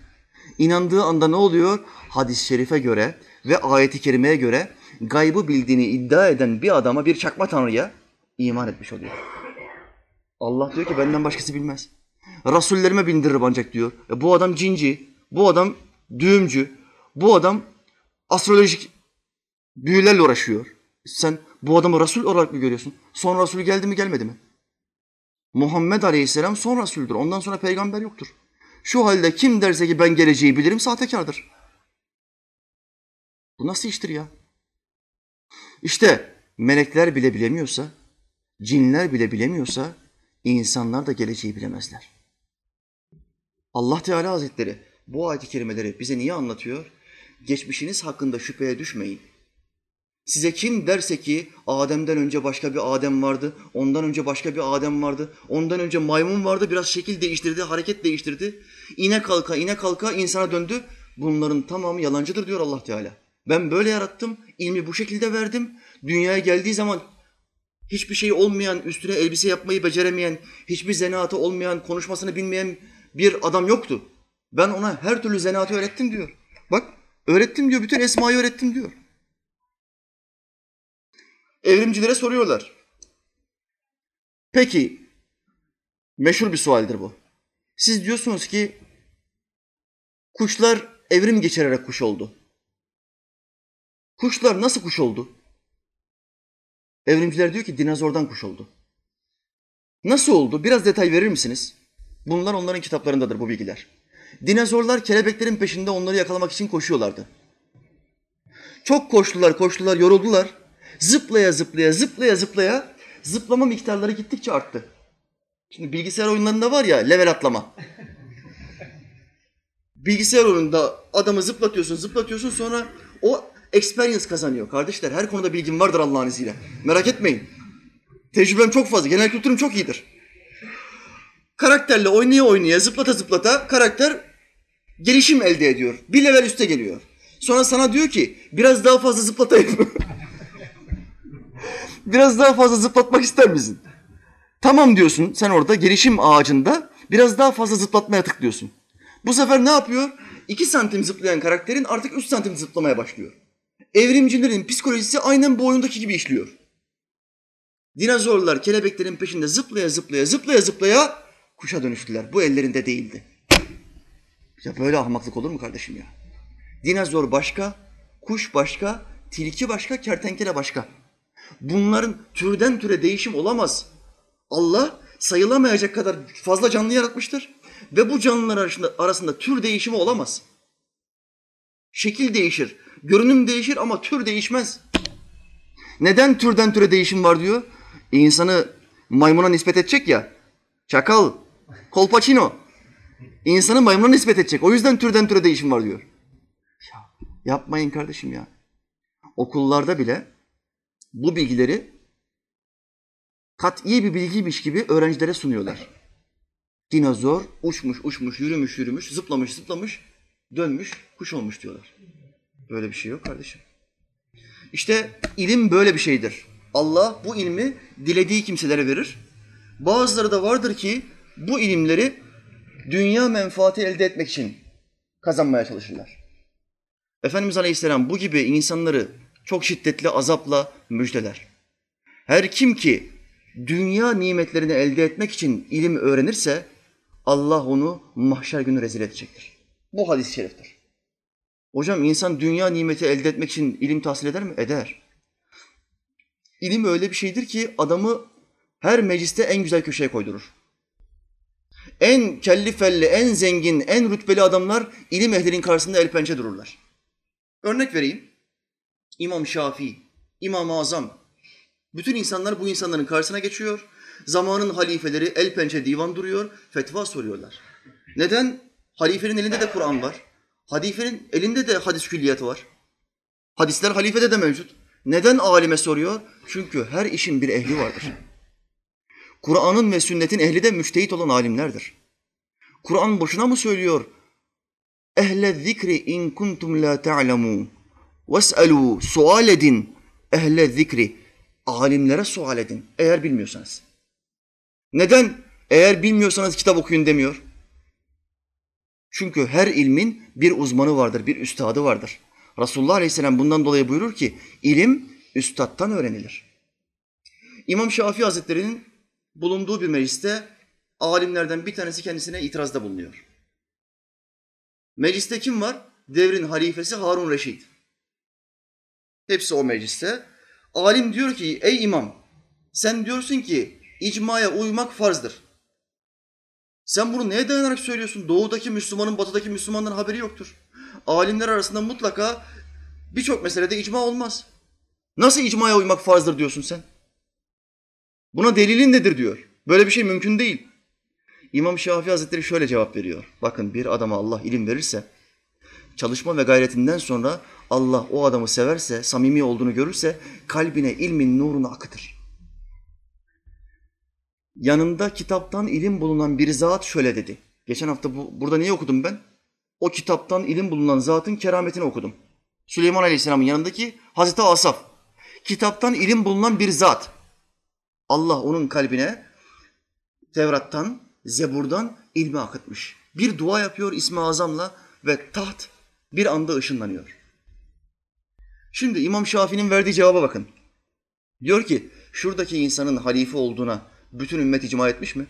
İnandığı anda ne oluyor? Hadis-i şerife göre ve ayeti kerimeye göre gaybı bildiğini iddia eden bir adama, bir çakma tanrıya iman etmiş oluyor. Allah diyor ki benden başkası bilmez. Rasullerime bindiririm ancak diyor. E, bu adam cinci, bu adam düğümcü, bu adam astrolojik büyülerle uğraşıyor. Sen bu adamı Resul olarak mı görüyorsun? Son Resul geldi mi gelmedi mi? Muhammed Aleyhisselam son Resul'dür. Ondan sonra peygamber yoktur. Şu halde kim derse ki ben geleceği bilirim sahtekardır. Bu nasıl iştir ya? İşte melekler bile bilemiyorsa, cinler bile bilemiyorsa insanlar da geleceği bilemezler. Allah Teala Hazretleri bu ayet-i kerimeleri bize niye anlatıyor? Geçmişiniz hakkında şüpheye düşmeyin. Size kim derse ki Adem'den önce başka bir Adem vardı, ondan önce başka bir Adem vardı, ondan önce maymun vardı, biraz şekil değiştirdi, hareket değiştirdi. İne kalka, ine kalka insana döndü. Bunların tamamı yalancıdır diyor Allah Teala. Ben böyle yarattım, ilmi bu şekilde verdim. Dünyaya geldiği zaman hiçbir şey olmayan, üstüne elbise yapmayı beceremeyen, hiçbir zanaatı olmayan, konuşmasını bilmeyen bir adam yoktu. Ben ona her türlü zanaatı öğrettim diyor. Bak öğrettim diyor, bütün esmayı öğrettim diyor. Evrimcilere soruyorlar. Peki, meşhur bir sualdir bu. Siz diyorsunuz ki kuşlar evrim geçirerek kuş oldu. Kuşlar nasıl kuş oldu? Evrimciler diyor ki dinozordan kuş oldu. Nasıl oldu? Biraz detay verir misiniz? Bunlar onların kitaplarındadır bu bilgiler. Dinozorlar kelebeklerin peşinde onları yakalamak için koşuyorlardı. Çok koştular, koştular, yoruldular. Zıplaya zıplaya, zıplaya zıplaya zıplama miktarları gittikçe arttı. Şimdi bilgisayar oyunlarında var ya level atlama. Bilgisayar oyununda adamı zıplatıyorsun, zıplatıyorsun sonra o experience kazanıyor. Kardeşler her konuda bilgim vardır Allah'ın izniyle. Merak etmeyin. Tecrübem çok fazla, genel kültürüm çok iyidir. Karakterle oynaya oynaya, zıplata zıplata karakter gelişim elde ediyor. Bir level üste geliyor. Sonra sana diyor ki biraz daha fazla zıplatayım. biraz daha fazla zıplatmak ister misin? Tamam diyorsun sen orada gelişim ağacında biraz daha fazla zıplatmaya tıklıyorsun. Bu sefer ne yapıyor? 2 santim zıplayan karakterin artık 3 santim zıplamaya başlıyor. Evrimcilerin psikolojisi aynen bu oyundaki gibi işliyor. Dinozorlar kelebeklerin peşinde zıplaya zıplaya zıplaya zıplaya kuşa dönüştüler. Bu ellerinde değildi. Ya böyle ahmaklık olur mu kardeşim ya? Dinozor başka, kuş başka, tilki başka, kertenkele başka. Bunların türden türe değişim olamaz. Allah sayılamayacak kadar fazla canlı yaratmıştır ve bu canlılar arasında, arasında tür değişimi olamaz. Şekil değişir, görünüm değişir ama tür değişmez. Neden türden türe değişim var diyor? İnsanı maymuna nispet edecek ya. Çakal, kolpaçino. İnsanı maymuna nispet edecek. O yüzden türden türe değişim var diyor. Ya, yapmayın kardeşim ya. Okullarda bile bu bilgileri kat'i bir bilgiymiş gibi öğrencilere sunuyorlar. Dinozor uçmuş, uçmuş, yürümüş, yürümüş, zıplamış, zıplamış, dönmüş, kuş olmuş diyorlar. Böyle bir şey yok kardeşim. İşte ilim böyle bir şeydir. Allah bu ilmi dilediği kimselere verir. Bazıları da vardır ki bu ilimleri dünya menfaati elde etmek için kazanmaya çalışırlar. Efendimiz Aleyhisselam bu gibi insanları çok şiddetli azapla müjdeler. Her kim ki dünya nimetlerini elde etmek için ilim öğrenirse Allah onu mahşer günü rezil edecektir. Bu hadis-i şeriftir. Hocam insan dünya nimeti elde etmek için ilim tahsil eder mi? Eder. İlim öyle bir şeydir ki adamı her mecliste en güzel köşeye koydurur. En kelli felli, en zengin, en rütbeli adamlar ilim ehlinin karşısında el pençe dururlar. Örnek vereyim. İmam Şafii, İmam-ı Azam. Bütün insanlar bu insanların karşısına geçiyor. Zamanın halifeleri el pençe divan duruyor, fetva soruyorlar. Neden? Halifenin elinde de Kur'an var. Halifenin elinde de hadis külliyatı var. Hadisler halifede de mevcut. Neden alime soruyor? Çünkü her işin bir ehli vardır. Kur'an'ın ve sünnetin ehli de müştehit olan alimlerdir. Kur'an boşuna mı söylüyor? Ehle zikri in kuntum la ta'lemun. Ves'elu sual edin. Ehle zikri. Alimlere sual edin eğer bilmiyorsanız. Neden? Eğer bilmiyorsanız kitap okuyun demiyor. Çünkü her ilmin bir uzmanı vardır, bir üstadı vardır. Resulullah Aleyhisselam bundan dolayı buyurur ki ilim üstattan öğrenilir. İmam Şafii Hazretleri'nin bulunduğu bir mecliste alimlerden bir tanesi kendisine itirazda bulunuyor. Mecliste kim var? Devrin halifesi Harun Reşit. Hepsi o mecliste. Alim diyor ki ey imam sen diyorsun ki icmaya uymak farzdır. Sen bunu neye dayanarak söylüyorsun? Doğudaki Müslümanın batıdaki Müslümanların haberi yoktur. Alimler arasında mutlaka birçok meselede icma olmaz. Nasıl icmaya uymak farzdır diyorsun sen? Buna delilin nedir diyor. Böyle bir şey mümkün değil. İmam Şafii Hazretleri şöyle cevap veriyor. Bakın bir adama Allah ilim verirse, çalışma ve gayretinden sonra Allah o adamı severse, samimi olduğunu görürse kalbine ilmin nurunu akıtır. Yanında kitaptan ilim bulunan bir zat şöyle dedi. Geçen hafta bu, burada niye okudum ben? O kitaptan ilim bulunan zatın kerametini okudum. Süleyman Aleyhisselam'ın yanındaki Hazreti Asaf. Kitaptan ilim bulunan bir zat. Allah onun kalbine Tevrat'tan, Zebur'dan ilmi akıtmış. Bir dua yapıyor ismi azamla ve taht bir anda ışınlanıyor. Şimdi İmam Şafii'nin verdiği cevaba bakın. Diyor ki şuradaki insanın halife olduğuna bütün ümmet icma etmiş mi?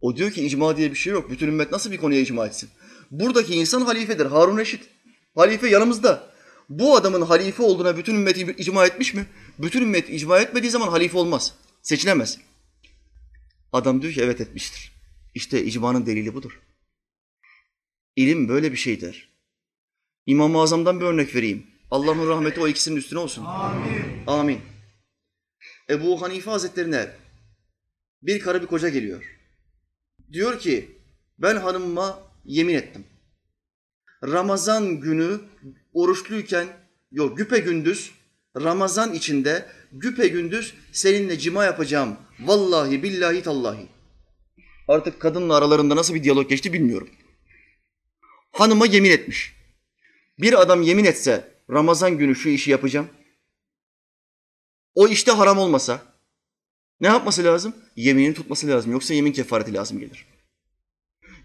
O diyor ki icma diye bir şey yok. Bütün ümmet nasıl bir konuya icma etsin? Buradaki insan halifedir. Harun Reşit. Halife yanımızda. Bu adamın halife olduğuna bütün ümmet icma etmiş mi? Bütün ümmet icma etmediği zaman halife olmaz. Seçilemez. Adam diyor ki evet etmiştir. İşte icmanın delili budur. İlim böyle bir şeydir. İmam-ı Azam'dan bir örnek vereyim. Allah'ın rahmeti o ikisinin üstüne olsun. Amin. Amin. Ebu Hanife Hazretlerine bir karı bir koca geliyor. Diyor ki ben hanımıma yemin ettim. Ramazan günü oruçluyken yok güpe gündüz Ramazan içinde güpe gündüz seninle cima yapacağım. Vallahi billahi tallahi. Artık kadınla aralarında nasıl bir diyalog geçti bilmiyorum. Hanıma yemin etmiş. Bir adam yemin etse Ramazan günü şu işi yapacağım. O işte haram olmasa ne yapması lazım? Yeminini tutması lazım. Yoksa yemin kefareti lazım gelir.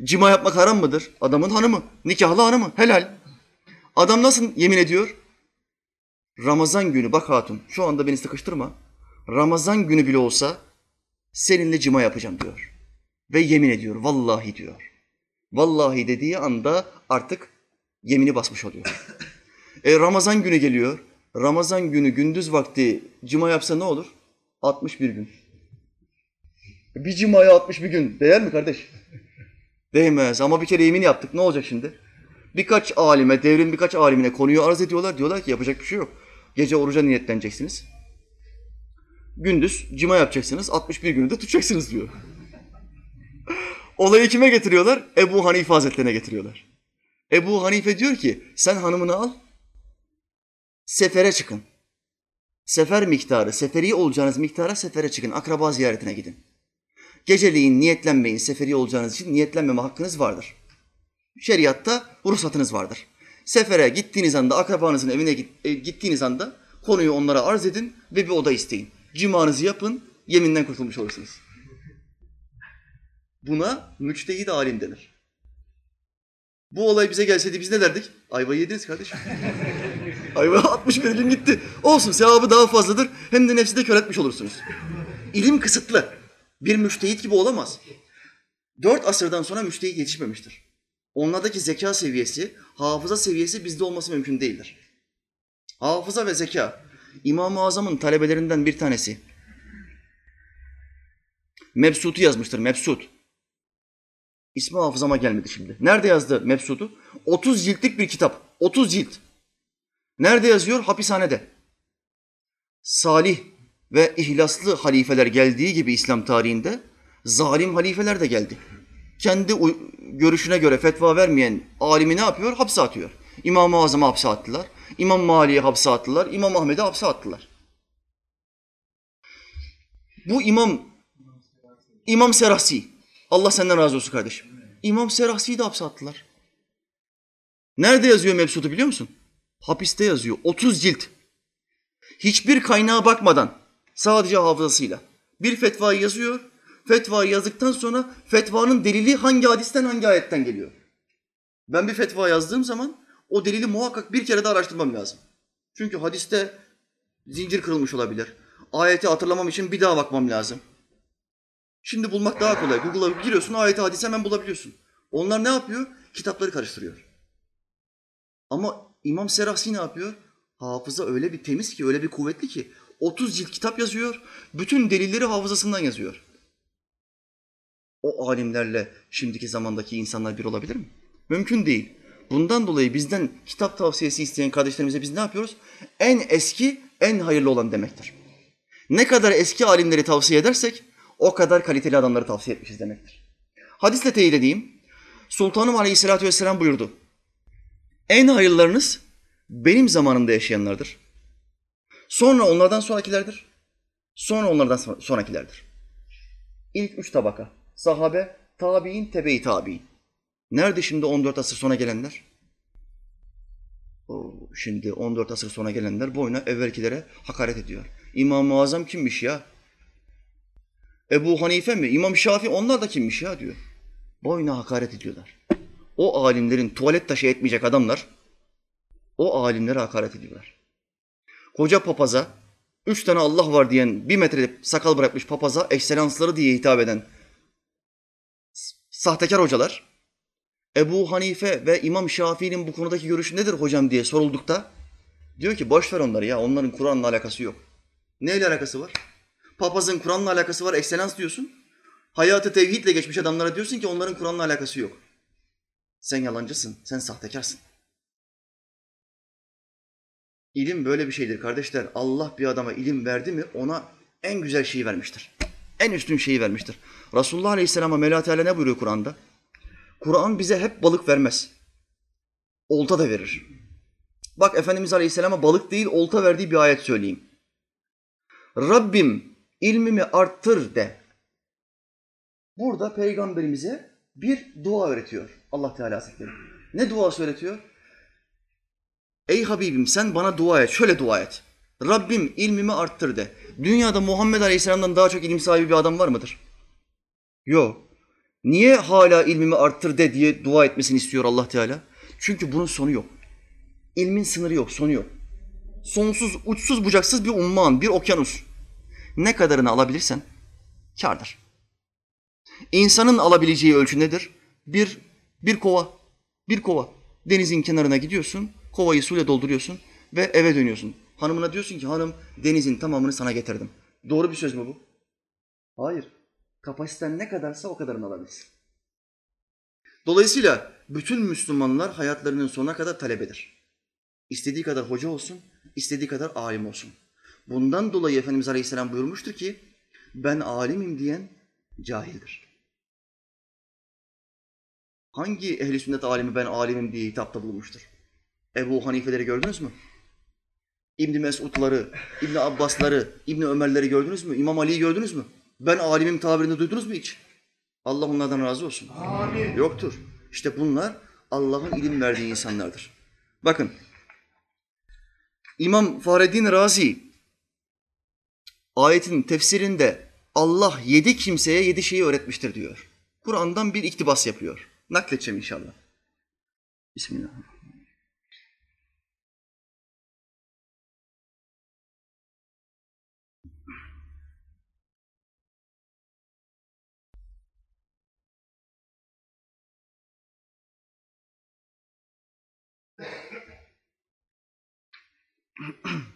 Cima yapmak haram mıdır? Adamın hanımı, nikahlı hanımı, helal. Adam nasıl yemin ediyor? Ramazan günü bak hatun şu anda beni sıkıştırma. Ramazan günü bile olsa seninle cima yapacağım diyor. Ve yemin ediyor vallahi diyor. Vallahi dediği anda artık yemini basmış oluyor. E, Ramazan günü geliyor. Ramazan günü gündüz vakti cima yapsa ne olur? 61 gün. Bir cimaya 61 gün değer mi kardeş? Değmez ama bir kere yemin yaptık ne olacak şimdi? Birkaç alime, devrin birkaç alimine konuyu arz ediyorlar. Diyorlar ki yapacak bir şey yok. Gece oruca niyetleneceksiniz. Gündüz cima yapacaksınız. 61 günü de tutacaksınız diyor. Olayı kime getiriyorlar? Ebu Hanife Hazretlerine getiriyorlar. Ebu Hanife diyor ki sen hanımını al, sefere çıkın. Sefer miktarı, seferi olacağınız miktara sefere çıkın. Akraba ziyaretine gidin. Geceliğin niyetlenmeyin, seferi olacağınız için niyetlenmeme hakkınız vardır. Şeriatta ruhsatınız vardır. Sefere gittiğiniz anda, akrabanızın evine e, gittiğiniz anda konuyu onlara arz edin ve bir oda isteyin. Cimanızı yapın, yeminden kurtulmuş olursunuz. Buna müçtehid alim denir. Bu olay bize gelseydi biz ne derdik? Ayvayı yediniz kardeşim. Ayva 61 gün gitti. Olsun sevabı daha fazladır. Hem de nefsi de kör etmiş olursunuz. İlim kısıtlı. Bir müştehit gibi olamaz. Dört asırdan sonra müştehit yetişmemiştir. Onlardaki zeka seviyesi, hafıza seviyesi bizde olması mümkün değildir. Hafıza ve zeka. İmam-ı Azam'ın talebelerinden bir tanesi. Mebsut'u yazmıştır, Mebsut. İsmi hafızama gelmedi şimdi. Nerede yazdı Mebsut'u? 30 ciltlik bir kitap. 30 cilt. Nerede yazıyor? Hapishanede. Salih ve ihlaslı halifeler geldiği gibi İslam tarihinde zalim halifeler de geldi. Kendi görüşüne göre fetva vermeyen alimi ne yapıyor? Hapse atıyor. İmam-ı Azam'ı hapse attılar. İmam Mali'yi hapse attılar. İmam Ahmet'i hapse attılar. Bu imam, İmam Serasi. Allah senden razı olsun kardeşim. İmam Serasi'yi de hapse attılar. Nerede yazıyor Mebsut'u biliyor musun? Hapiste yazıyor. 30 cilt. Hiçbir kaynağa bakmadan sadece hafızasıyla bir fetvayı yazıyor. Fetvayı yazdıktan sonra fetvanın delili hangi hadisten hangi ayetten geliyor? Ben bir fetva yazdığım zaman o delili muhakkak bir kere de araştırmam lazım. Çünkü hadiste zincir kırılmış olabilir. Ayeti hatırlamam için bir daha bakmam lazım. Şimdi bulmak daha kolay. Google'a giriyorsun, ayeti hadisi hemen bulabiliyorsun. Onlar ne yapıyor? Kitapları karıştırıyor. Ama İmam Serahsi ne yapıyor? Hafıza öyle bir temiz ki, öyle bir kuvvetli ki 30 cilt kitap yazıyor, bütün delilleri hafızasından yazıyor. O alimlerle şimdiki zamandaki insanlar bir olabilir mi? Mümkün değil. Bundan dolayı bizden kitap tavsiyesi isteyen kardeşlerimize biz ne yapıyoruz? En eski, en hayırlı olan demektir. Ne kadar eski alimleri tavsiye edersek o kadar kaliteli adamları tavsiye etmişiz demektir. Hadisle teyit edeyim. Sultanım Aleyhisselatü Vesselam buyurdu. En hayırlarınız benim zamanımda yaşayanlardır. Sonra onlardan sonrakilerdir. Sonra onlardan sonrakilerdir. İlk üç tabaka. Sahabe, tabi'in, tebe-i tabi'in. Nerede şimdi 14 asır sonra gelenler? Oo, şimdi 14 asır sonra gelenler boyuna evvelkilere hakaret ediyor. İmam-ı kimmiş ya? Ebu Hanife mi? İmam Şafii onlar da kimmiş ya diyor. Boyuna hakaret ediyorlar. O alimlerin tuvalet taşı etmeyecek adamlar o alimlere hakaret ediyorlar. Koca papaza, üç tane Allah var diyen bir metre sakal bırakmış papaza ekselansları diye hitap eden sahtekar hocalar, Ebu Hanife ve İmam Şafii'nin bu konudaki görüşü nedir hocam diye soruldukta diyor ki boş ver onları ya onların Kur'an'la alakası yok. Neyle alakası var? Papazın Kur'an'la alakası var, ekselans diyorsun. Hayatı tevhidle geçmiş adamlara diyorsun ki onların Kur'an'la alakası yok. Sen yalancısın, sen sahtekarsın. İlim böyle bir şeydir kardeşler. Allah bir adama ilim verdi mi ona en güzel şeyi vermiştir. En üstün şeyi vermiştir. Resulullah Aleyhisselam'a Mevla ne buyuruyor Kur'an'da? Kur'an bize hep balık vermez. Olta da verir. Bak Efendimiz Aleyhisselam'a balık değil olta verdiği bir ayet söyleyeyim. Rabbim ilmimi arttır de. Burada peygamberimize bir dua öğretiyor Allah Teala Hazretleri. Ne dua öğretiyor? Ey Habibim sen bana dua et, şöyle dua et. Rabbim ilmimi arttır de. Dünyada Muhammed Aleyhisselam'dan daha çok ilim sahibi bir adam var mıdır? Yok. Niye hala ilmimi arttır de diye dua etmesini istiyor Allah Teala? Çünkü bunun sonu yok. İlmin sınırı yok, sonu yok. Sonsuz, uçsuz bucaksız bir umman, bir okyanus. Ne kadarını alabilirsen kârdır. İnsanın alabileceği ölçü nedir? Bir, bir kova, bir kova. Denizin kenarına gidiyorsun, kovayı suyla dolduruyorsun ve eve dönüyorsun. Hanımına diyorsun ki hanım denizin tamamını sana getirdim. Doğru bir söz mü bu? Hayır. Kapasiten ne kadarsa o kadarını alabilirsin. Dolayısıyla bütün Müslümanlar hayatlarının sonuna kadar talebedir. İstediği kadar hoca olsun, istediği kadar alim olsun. Bundan dolayı Efendimiz Aleyhisselam buyurmuştur ki ben alimim diyen cahildir. Hangi ehli sünnet alimi ben alimim diye hitapta bulunmuştur? Ebu Hanife'leri gördünüz mü? İbni Mesud'ları, İbni Abbas'ları, İbni Ömer'leri gördünüz mü? İmam Ali'yi gördünüz mü? Ben alimim tabirini duydunuz mu hiç? Allah onlardan razı olsun. Amin. Yoktur. İşte bunlar Allah'ın ilim verdiği insanlardır. Bakın, İmam Fahreddin Razi ayetin tefsirinde Allah yedi kimseye yedi şeyi öğretmiştir diyor. Kur'an'dan bir iktibas yapıyor. Nakledeceğim inşallah. Bismillahirrahmanirrahim.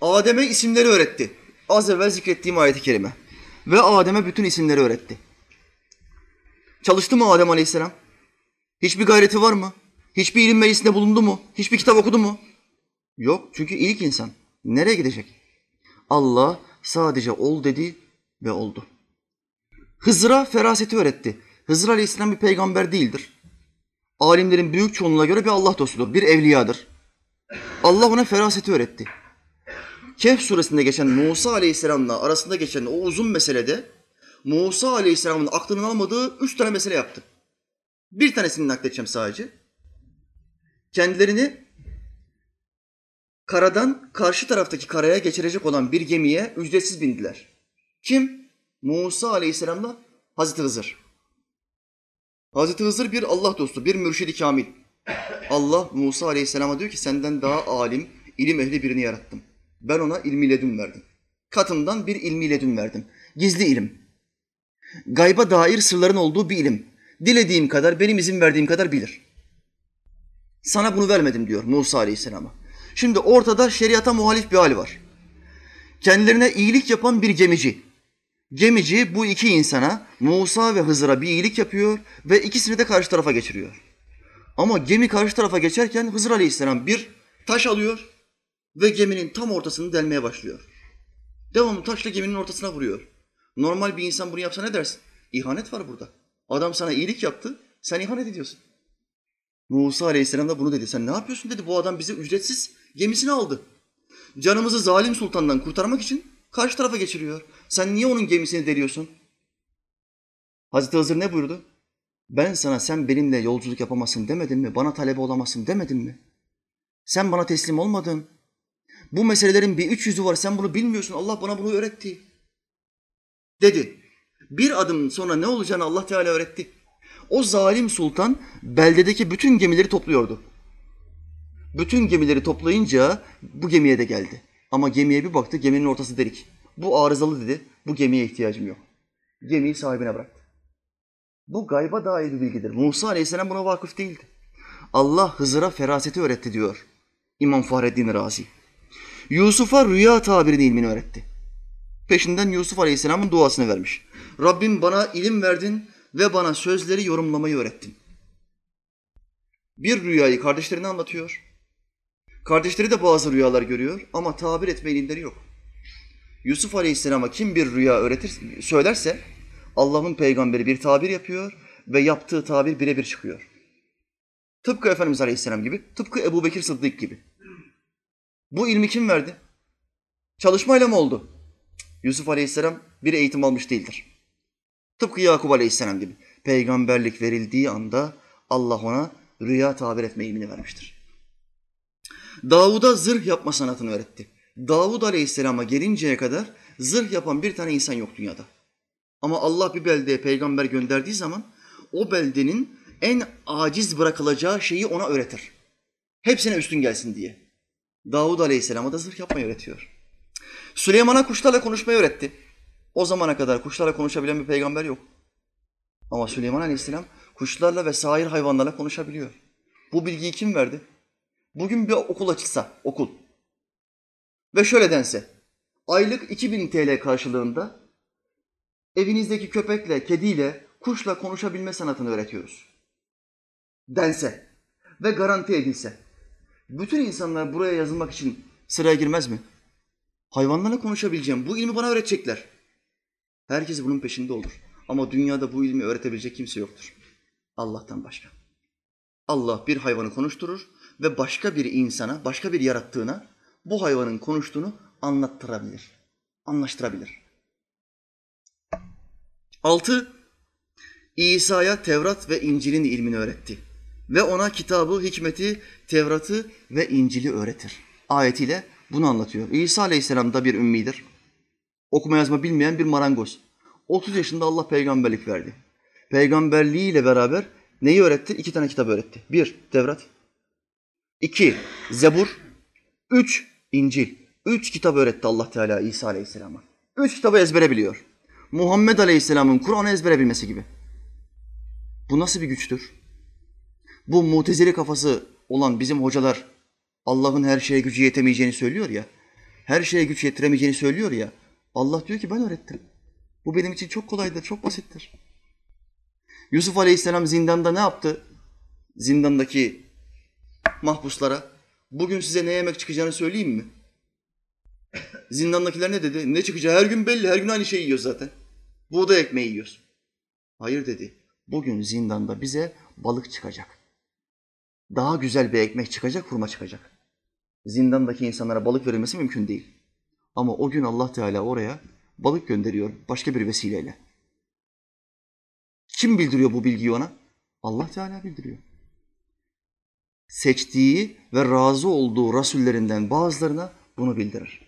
Adem'e isimleri öğretti. Az evvel zikrettiğim ayet-i kerime. Ve Adem'e bütün isimleri öğretti. Çalıştı mı Adem Aleyhisselam? Hiçbir gayreti var mı? Hiçbir ilim meclisinde bulundu mu? Hiçbir kitap okudu mu? Yok çünkü ilk insan. Nereye gidecek? Allah sadece ol dedi ve oldu. Hızır'a feraseti öğretti. Hızır Aleyhisselam bir peygamber değildir. Alimlerin büyük çoğunluğuna göre bir Allah dostudur, bir evliyadır. Allah ona feraseti öğretti. Kehf suresinde geçen Musa Aleyhisselam'la arasında geçen o uzun meselede Musa Aleyhisselam'ın aklının almadığı üç tane mesele yaptı. Bir tanesini nakledeceğim sadece. Kendilerini karadan karşı taraftaki karaya geçirecek olan bir gemiye ücretsiz bindiler. Kim? Musa Aleyhisselam'la Hazreti Hızır. Hazreti Hızır bir Allah dostu, bir mürşidi kamil. Allah Musa Aleyhisselam'a diyor ki senden daha alim, ilim ehli birini yarattım. Ben ona ilmi ledün verdim. Katımdan bir ilmi ledün verdim. Gizli ilim. Gayba dair sırların olduğu bir ilim. Dilediğim kadar, benim izin verdiğim kadar bilir. Sana bunu vermedim diyor Musa Aleyhisselam'a. Şimdi ortada şeriata muhalif bir hal var. Kendilerine iyilik yapan bir gemici. Gemici bu iki insana Musa ve Hızır'a bir iyilik yapıyor ve ikisini de karşı tarafa geçiriyor. Ama gemi karşı tarafa geçerken Hızır Aleyhisselam bir taş alıyor ve geminin tam ortasını delmeye başlıyor. Devamlı taşla geminin ortasına vuruyor. Normal bir insan bunu yapsa ne dersin? İhanet var burada. Adam sana iyilik yaptı, sen ihanet ediyorsun. Musa Aleyhisselam da bunu dedi. Sen ne yapıyorsun dedi. Bu adam bizi ücretsiz gemisine aldı. Canımızı zalim sultandan kurtarmak için karşı tarafa geçiriyor. Sen niye onun gemisini deliyorsun? Hazreti Hızır ne buyurdu? Ben sana sen benimle yolculuk yapamazsın demedim mi? Bana talebe olamazsın demedim mi? Sen bana teslim olmadın. Bu meselelerin bir üç yüzü var. Sen bunu bilmiyorsun. Allah bana bunu öğretti. Dedi. Bir adım sonra ne olacağını Allah Teala öğretti. O zalim sultan beldedeki bütün gemileri topluyordu. Bütün gemileri toplayınca bu gemiye de geldi. Ama gemiye bir baktı, geminin ortası delik. Bu arızalı dedi, bu gemiye ihtiyacım yok. Gemiyi sahibine bıraktı. Bu gayba dair bir bilgidir. Musa Aleyhisselam buna vakıf değildi. Allah Hızır'a feraseti öğretti diyor İmam Fahreddin Razi. Yusuf'a rüya tabirinin ilmini öğretti. Peşinden Yusuf Aleyhisselam'ın duasını vermiş. Rabbim bana ilim verdin ve bana sözleri yorumlamayı öğrettin. Bir rüyayı kardeşlerine anlatıyor. Kardeşleri de bazı rüyalar görüyor ama tabir etme ilimleri yok. Yusuf Aleyhisselam'a kim bir rüya öğretir, söylerse Allah'ın peygamberi bir tabir yapıyor ve yaptığı tabir birebir çıkıyor. Tıpkı Efendimiz Aleyhisselam gibi, tıpkı Ebu Bekir Sıddık gibi. Bu ilmi kim verdi? Çalışmayla mı oldu? Yusuf Aleyhisselam bir eğitim almış değildir. Tıpkı Yakup Aleyhisselam gibi. Peygamberlik verildiği anda Allah ona rüya tabir etme ilmini vermiştir. Davud'a zırh yapma sanatını öğretti. Davud Aleyhisselam'a gelinceye kadar zırh yapan bir tane insan yok dünyada. Ama Allah bir beldeye peygamber gönderdiği zaman o beldenin en aciz bırakılacağı şeyi ona öğretir. Hepsine üstün gelsin diye. Davud Aleyhisselam'a da zırh yapmayı öğretiyor. Süleyman'a kuşlarla konuşmayı öğretti. O zamana kadar kuşlarla konuşabilen bir peygamber yok. Ama Süleyman Aleyhisselam kuşlarla ve sair hayvanlarla konuşabiliyor. Bu bilgiyi kim verdi? Bugün bir okul açılsa, okul. Ve şöyle dense, aylık 2000 TL karşılığında evinizdeki köpekle, kediyle, kuşla konuşabilme sanatını öğretiyoruz. Dense ve garanti edilse, bütün insanlar buraya yazılmak için sıraya girmez mi? Hayvanlarla konuşabileceğim, bu ilmi bana öğretecekler. Herkes bunun peşinde olur. Ama dünyada bu ilmi öğretebilecek kimse yoktur. Allah'tan başka. Allah bir hayvanı konuşturur ve başka bir insana, başka bir yarattığına bu hayvanın konuştuğunu anlattırabilir, anlaştırabilir. Altı, İsa'ya Tevrat ve İncil'in ilmini öğretti. Ve ona kitabı, hikmeti, Tevrat'ı ve İncil'i öğretir. Ayetiyle bunu anlatıyor. İsa Aleyhisselam da bir ümmidir. Okuma yazma bilmeyen bir marangoz. 30 yaşında Allah peygamberlik verdi. Peygamberliğiyle beraber neyi öğretti? İki tane kitap öğretti. Bir, Tevrat. İki, Zebur. Üç, İncil. Üç kitap öğretti Allah Teala İsa Aleyhisselam'a. Üç kitabı ezbere biliyor. Muhammed Aleyhisselam'ın Kur'an'ı ezbere bilmesi gibi. Bu nasıl bir güçtür? Bu mutezili kafası olan bizim hocalar Allah'ın her şeye gücü yetemeyeceğini söylüyor ya. Her şeye güç yetiremeyeceğini söylüyor ya. Allah diyor ki ben öğrettim. Bu benim için çok kolaydır, çok basittir. Yusuf Aleyhisselam zindanda ne yaptı? Zindandaki mahpuslara bugün size ne yemek çıkacağını söyleyeyim mi? Zindandakiler ne dedi? Ne çıkacağı her gün belli. Her gün aynı şeyi yiyoruz zaten. Buğday ekmeği yiyoruz. Hayır dedi. Bugün zindanda bize balık çıkacak. Daha güzel bir ekmek çıkacak, hurma çıkacak. Zindandaki insanlara balık verilmesi mümkün değil. Ama o gün Allah Teala oraya balık gönderiyor başka bir vesileyle. Kim bildiriyor bu bilgiyi ona? Allah Teala bildiriyor. Seçtiği ve razı olduğu rasullerinden bazılarına bunu bildirir.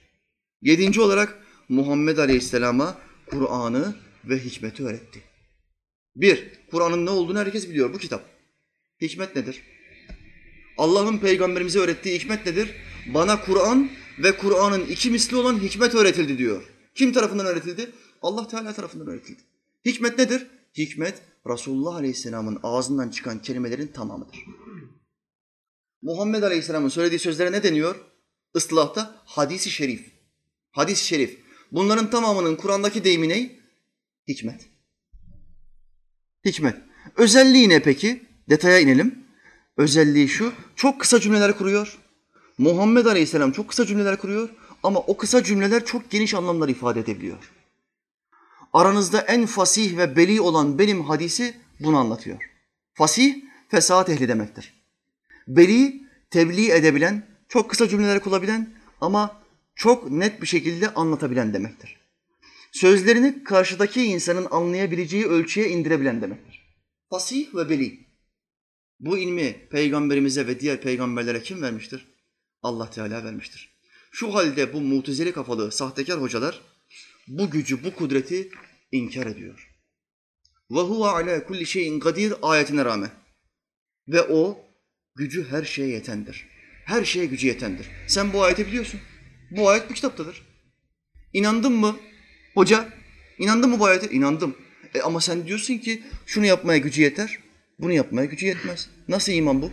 Yedinci olarak Muhammed Aleyhisselam'a Kur'an'ı ve hikmeti öğretti. Bir, Kur'an'ın ne olduğunu herkes biliyor bu kitap. Hikmet nedir? Allah'ın peygamberimize öğrettiği hikmet nedir? Bana Kur'an ve Kur'an'ın iki misli olan hikmet öğretildi diyor. Kim tarafından öğretildi? Allah Teala tarafından öğretildi. Hikmet nedir? Hikmet Resulullah Aleyhisselam'ın ağzından çıkan kelimelerin tamamıdır. Muhammed Aleyhisselam'ın söylediği sözlere ne deniyor? Islahta hadisi şerif. Hadis-i şerif. Bunların tamamının Kur'an'daki deyimi ne? Hikmet. Hikmet. Özelliği ne peki? Detaya inelim. Özelliği şu, çok kısa cümleler kuruyor. Muhammed Aleyhisselam çok kısa cümleler kuruyor ama o kısa cümleler çok geniş anlamlar ifade edebiliyor. Aranızda en fasih ve beli olan benim hadisi bunu anlatıyor. Fasih, fesahat ehli demektir. Beli, tebliğ edebilen, çok kısa cümleler kurabilen ama çok net bir şekilde anlatabilen demektir. Sözlerini karşıdaki insanın anlayabileceği ölçüye indirebilen demektir. Fasih ve beli. Bu ilmi peygamberimize ve diğer peygamberlere kim vermiştir? Allah Teala vermiştir. Şu halde bu mutezili kafalı sahtekar hocalar bu gücü, bu kudreti inkar ediyor. Ve huve ala kulli şeyin kadir ayetine rağmen. Ve o gücü her şeye yetendir. Her şeye gücü yetendir. Sen bu ayeti biliyorsun. Bu ayet bu kitaptadır. İnandın mı? Hoca, inandın mı bu ayete? İnandım. E ama sen diyorsun ki şunu yapmaya gücü yeter, bunu yapmaya gücü yetmez. Nasıl iman bu?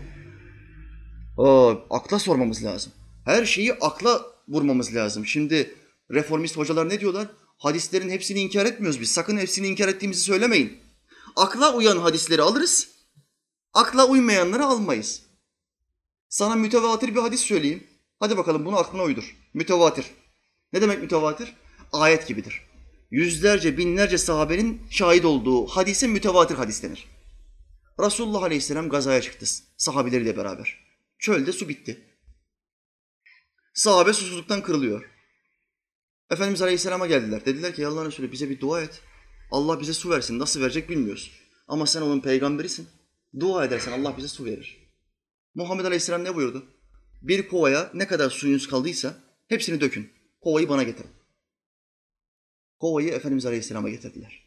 Aa, akla sormamız lazım. Her şeyi akla vurmamız lazım. Şimdi reformist hocalar ne diyorlar? Hadislerin hepsini inkar etmiyoruz biz. Sakın hepsini inkar ettiğimizi söylemeyin. Akla uyan hadisleri alırız. Akla uymayanları almayız. Sana mütevatir bir hadis söyleyeyim. Hadi bakalım bunu aklına uydur. Mütevatir. Ne demek mütevatir? Ayet gibidir. Yüzlerce, binlerce sahabenin şahit olduğu hadise mütevatir hadis denir. Resulullah Aleyhisselam gazaya çıktı sahabileriyle beraber. Çölde su bitti. Sahabe susuzluktan kırılıyor. Efendimiz Aleyhisselam'a geldiler. Dediler ki Allah'ın Resulü bize bir dua et. Allah bize su versin. Nasıl verecek bilmiyoruz. Ama sen onun peygamberisin. Dua edersen Allah bize su verir. Muhammed Aleyhisselam ne buyurdu? Bir kovaya ne kadar suyunuz kaldıysa hepsini dökün. Kovayı bana getirin. Kovayı Efendimiz Aleyhisselam'a getirdiler.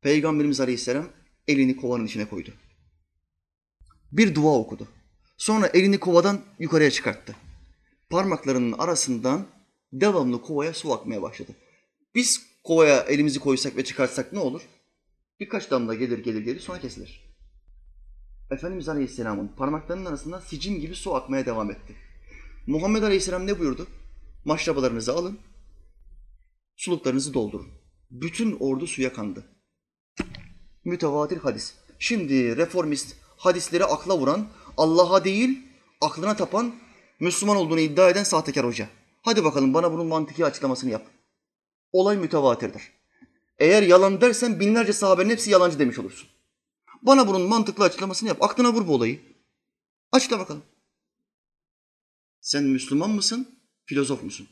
Peygamberimiz Aleyhisselam elini kovanın içine koydu. Bir dua okudu. Sonra elini kovadan yukarıya çıkarttı. Parmaklarının arasından devamlı kovaya su akmaya başladı. Biz kovaya elimizi koysak ve çıkartsak ne olur? Birkaç damla gelir gelir gelir sonra kesilir. Efendimiz Aleyhisselam'ın parmaklarının arasından sicim gibi su akmaya devam etti. Muhammed Aleyhisselam ne buyurdu? Maşrabalarınızı alın, suluklarınızı doldurun. Bütün ordu suya kandı. Mütevatir hadis. Şimdi reformist hadisleri akla vuran, Allah'a değil aklına tapan, Müslüman olduğunu iddia eden sahtekar hoca. Hadi bakalım bana bunun mantıki açıklamasını yap. Olay mütevatirdir. Eğer yalan dersen binlerce sahabenin hepsi yalancı demiş olursun. Bana bunun mantıklı açıklamasını yap. Aklına vur bu olayı. Açıkla bakalım. Sen Müslüman mısın, filozof musun?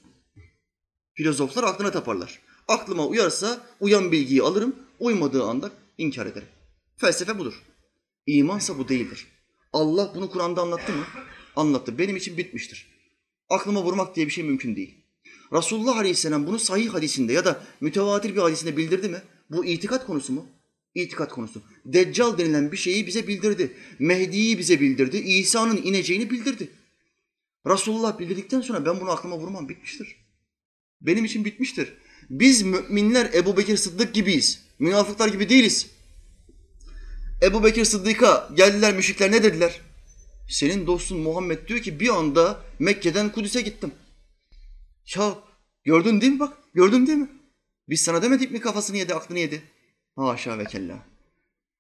Filozoflar aklına taparlar. Aklıma uyarsa uyan bilgiyi alırım, uymadığı anda inkar ederim. Felsefe budur. İmansa bu değildir. Allah bunu Kur'an'da anlattı mı? Anlattı. Benim için bitmiştir. Aklıma vurmak diye bir şey mümkün değil. Resulullah Aleyhisselam bunu sahih hadisinde ya da mütevatir bir hadisinde bildirdi mi? Bu itikat konusu mu? İtikat konusu. Deccal denilen bir şeyi bize bildirdi. Mehdi'yi bize bildirdi. İsa'nın ineceğini bildirdi. Resulullah bildirdikten sonra ben bunu aklıma vurmam bitmiştir. Benim için bitmiştir. Biz müminler Ebu Bekir Sıddık gibiyiz. Münafıklar gibi değiliz. Ebu Bekir Sıddık'a geldiler müşrikler ne dediler? Senin dostun Muhammed diyor ki bir anda Mekke'den Kudüs'e gittim. Ya gördün değil mi bak? Gördün değil mi? Biz sana demedik mi kafasını yedi, aklını yedi? Haşa ve kella.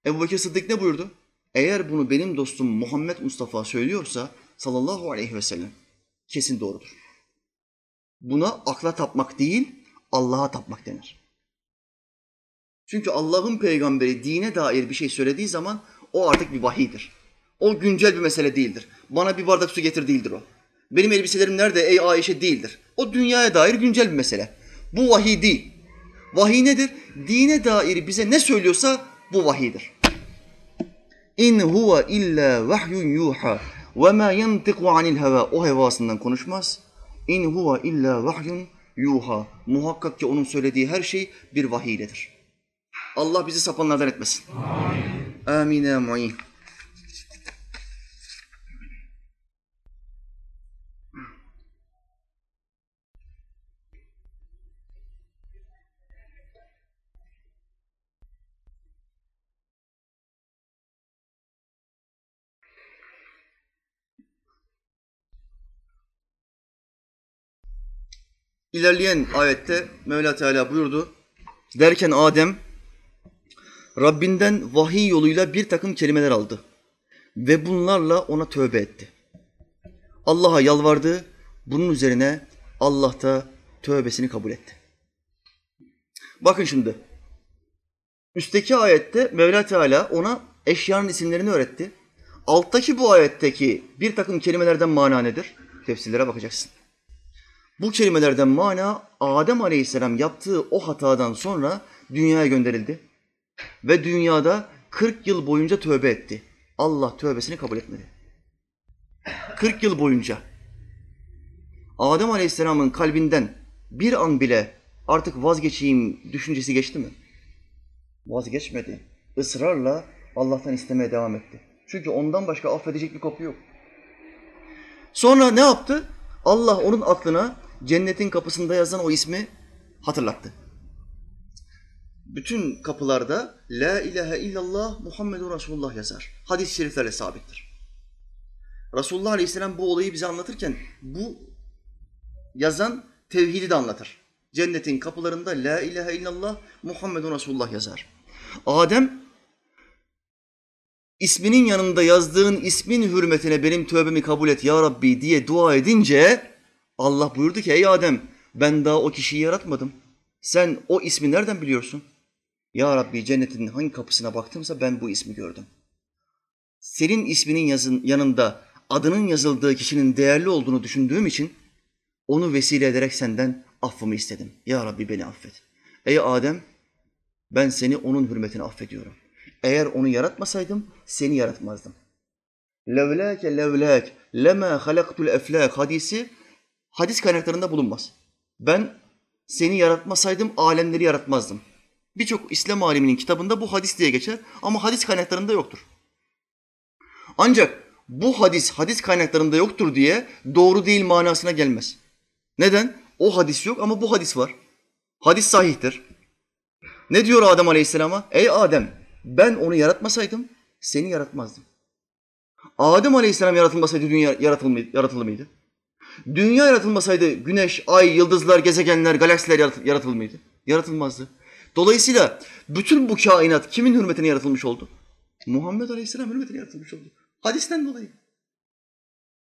Ebu Bekir Sıddık ne buyurdu? Eğer bunu benim dostum Muhammed Mustafa söylüyorsa sallallahu aleyhi ve sellem kesin doğrudur. Buna akla tapmak değil, Allah'a tapmak denir. Çünkü Allah'ın peygamberi dine dair bir şey söylediği zaman o artık bir vahiydir. O güncel bir mesele değildir. Bana bir bardak su getir değildir o. Benim elbiselerim nerede ey Ayşe değildir. O dünyaya dair güncel bir mesele. Bu vahiy değil. Vahiy nedir? Dine dair bize ne söylüyorsa bu vahiydir. İn huve illa vahyun yuha ve ma yantiku anil heva. O hevasından konuşmaz. İn huve illa vahyun yuha. Muhakkak ki onun söylediği her şey bir vahiyledir. Allah bizi sapanlardan etmesin. Amin. Amin. İlerleyen ayette Mevla Teala buyurdu. Derken Adem Rabbinden vahiy yoluyla bir takım kelimeler aldı ve bunlarla ona tövbe etti. Allah'a yalvardı. Bunun üzerine Allah da tövbesini kabul etti. Bakın şimdi. Üstteki ayette Mevla Teala ona eşyanın isimlerini öğretti. Alttaki bu ayetteki bir takım kelimelerden mana nedir? Tefsirlere bakacaksın. Bu kelimelerden mana Adem Aleyhisselam yaptığı o hatadan sonra dünyaya gönderildi. Ve dünyada 40 yıl boyunca tövbe etti. Allah tövbesini kabul etmedi. 40 yıl boyunca Adem Aleyhisselam'ın kalbinden bir an bile artık vazgeçeyim düşüncesi geçti mi? Vazgeçmedi. Israrla Allah'tan istemeye devam etti. Çünkü ondan başka affedecek bir kapı yok. Sonra ne yaptı? Allah onun aklına cennetin kapısında yazan o ismi hatırlattı. Bütün kapılarda La ilahe illallah Muhammedun Resulullah yazar. Hadis-i şeriflerle sabittir. Resulullah Aleyhisselam bu olayı bize anlatırken bu yazan tevhidi de anlatır. Cennetin kapılarında La ilahe illallah Muhammedun Resulullah yazar. Adem isminin yanında yazdığın ismin hürmetine benim tövbemi kabul et ya Rabbi diye dua edince Allah buyurdu ki ey Adem ben daha o kişiyi yaratmadım. Sen o ismi nereden biliyorsun? Ya Rabbi cennetin hangi kapısına baktımsa ben bu ismi gördüm. Senin isminin yazın, yanında adının yazıldığı kişinin değerli olduğunu düşündüğüm için onu vesile ederek senden affımı istedim. Ya Rabbi beni affet. Ey Adem ben seni onun hürmetine affediyorum. Eğer onu yaratmasaydım seni yaratmazdım. Levlâke levlâk lemâ halaktul eflâk hadisi hadis kaynaklarında bulunmaz. Ben seni yaratmasaydım alemleri yaratmazdım. Birçok İslam aliminin kitabında bu hadis diye geçer ama hadis kaynaklarında yoktur. Ancak bu hadis hadis kaynaklarında yoktur diye doğru değil manasına gelmez. Neden? O hadis yok ama bu hadis var. Hadis sahihtir. Ne diyor Adem Aleyhisselam'a? Ey Adem ben onu yaratmasaydım seni yaratmazdım. Adem Aleyhisselam yaratılmasaydı dünya yaratılır mıydı? Dünya yaratılmasaydı güneş, ay, yıldızlar, gezegenler, galaksiler yaratılır mıydı? Yaratılmazdı. Dolayısıyla bütün bu kainat kimin hürmetine yaratılmış oldu? Muhammed Aleyhisselam hürmetine yaratılmış oldu. Hadisten dolayı.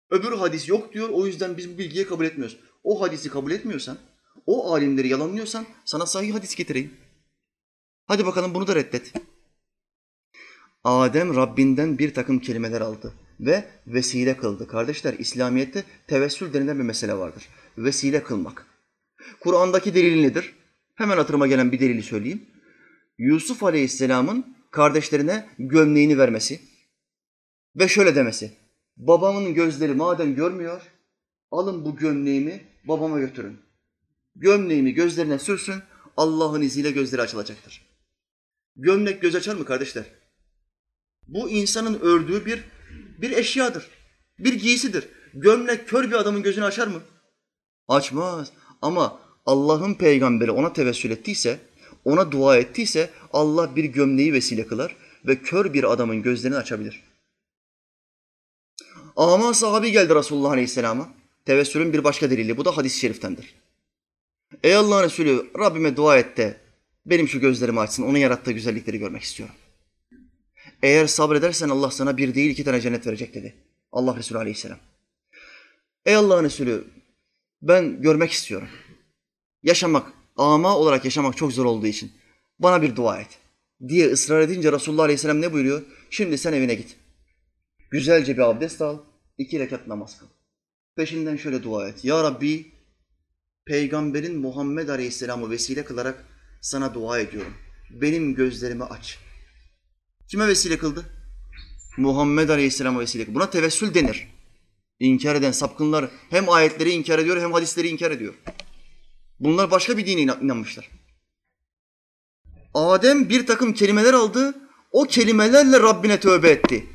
Öbür hadis yok diyor, o yüzden biz bu bilgiyi kabul etmiyoruz. O hadisi kabul etmiyorsan, o alimleri yalanlıyorsan sana sahih hadis getireyim. Hadi bakalım bunu da reddet. Adem Rabbinden bir takım kelimeler aldı ve vesile kıldı. Kardeşler İslamiyet'te tevessül denilen bir mesele vardır. Vesile kılmak. Kur'an'daki delil nedir? Hemen hatırıma gelen bir delili söyleyeyim. Yusuf Aleyhisselam'ın kardeşlerine gömleğini vermesi ve şöyle demesi. Babamın gözleri madem görmüyor, alın bu gömleğimi babama götürün. Gömleğimi gözlerine sürsün, Allah'ın izniyle gözleri açılacaktır. Gömlek göz açar mı kardeşler? Bu insanın ördüğü bir bir eşyadır. Bir giysidir. Gömlek kör bir adamın gözünü açar mı? Açmaz. Ama Allah'ın peygamberi ona tevessül ettiyse, ona dua ettiyse Allah bir gömleği vesile kılar ve kör bir adamın gözlerini açabilir. Ama sahabi geldi Resulullah Aleyhisselam'a. Tevessülün bir başka delili. Bu da hadis-i şeriftendir. Ey Allah'ın Resulü Rabbime dua et de benim şu gözlerimi açsın. Onun yarattığı güzellikleri görmek istiyorum. Eğer sabredersen Allah sana bir değil iki tane cennet verecek dedi. Allah Resulü Aleyhisselam. Ey Allah'ın Resulü ben görmek istiyorum. Yaşamak, ama olarak yaşamak çok zor olduğu için bana bir dua et diye ısrar edince Resulullah Aleyhisselam ne buyuruyor? Şimdi sen evine git. Güzelce bir abdest al, iki rekat namaz kıl. Peşinden şöyle dua et. Ya Rabbi, Peygamberin Muhammed Aleyhisselam'ı vesile kılarak sana dua ediyorum. Benim gözlerimi aç. Kime vesile kıldı? Muhammed Aleyhisselam'a vesile kıldı. Buna tevessül denir. İnkar eden sapkınlar hem ayetleri inkar ediyor hem hadisleri inkar ediyor. Bunlar başka bir dine inanmışlar. Adem bir takım kelimeler aldı, o kelimelerle Rabbine tövbe etti.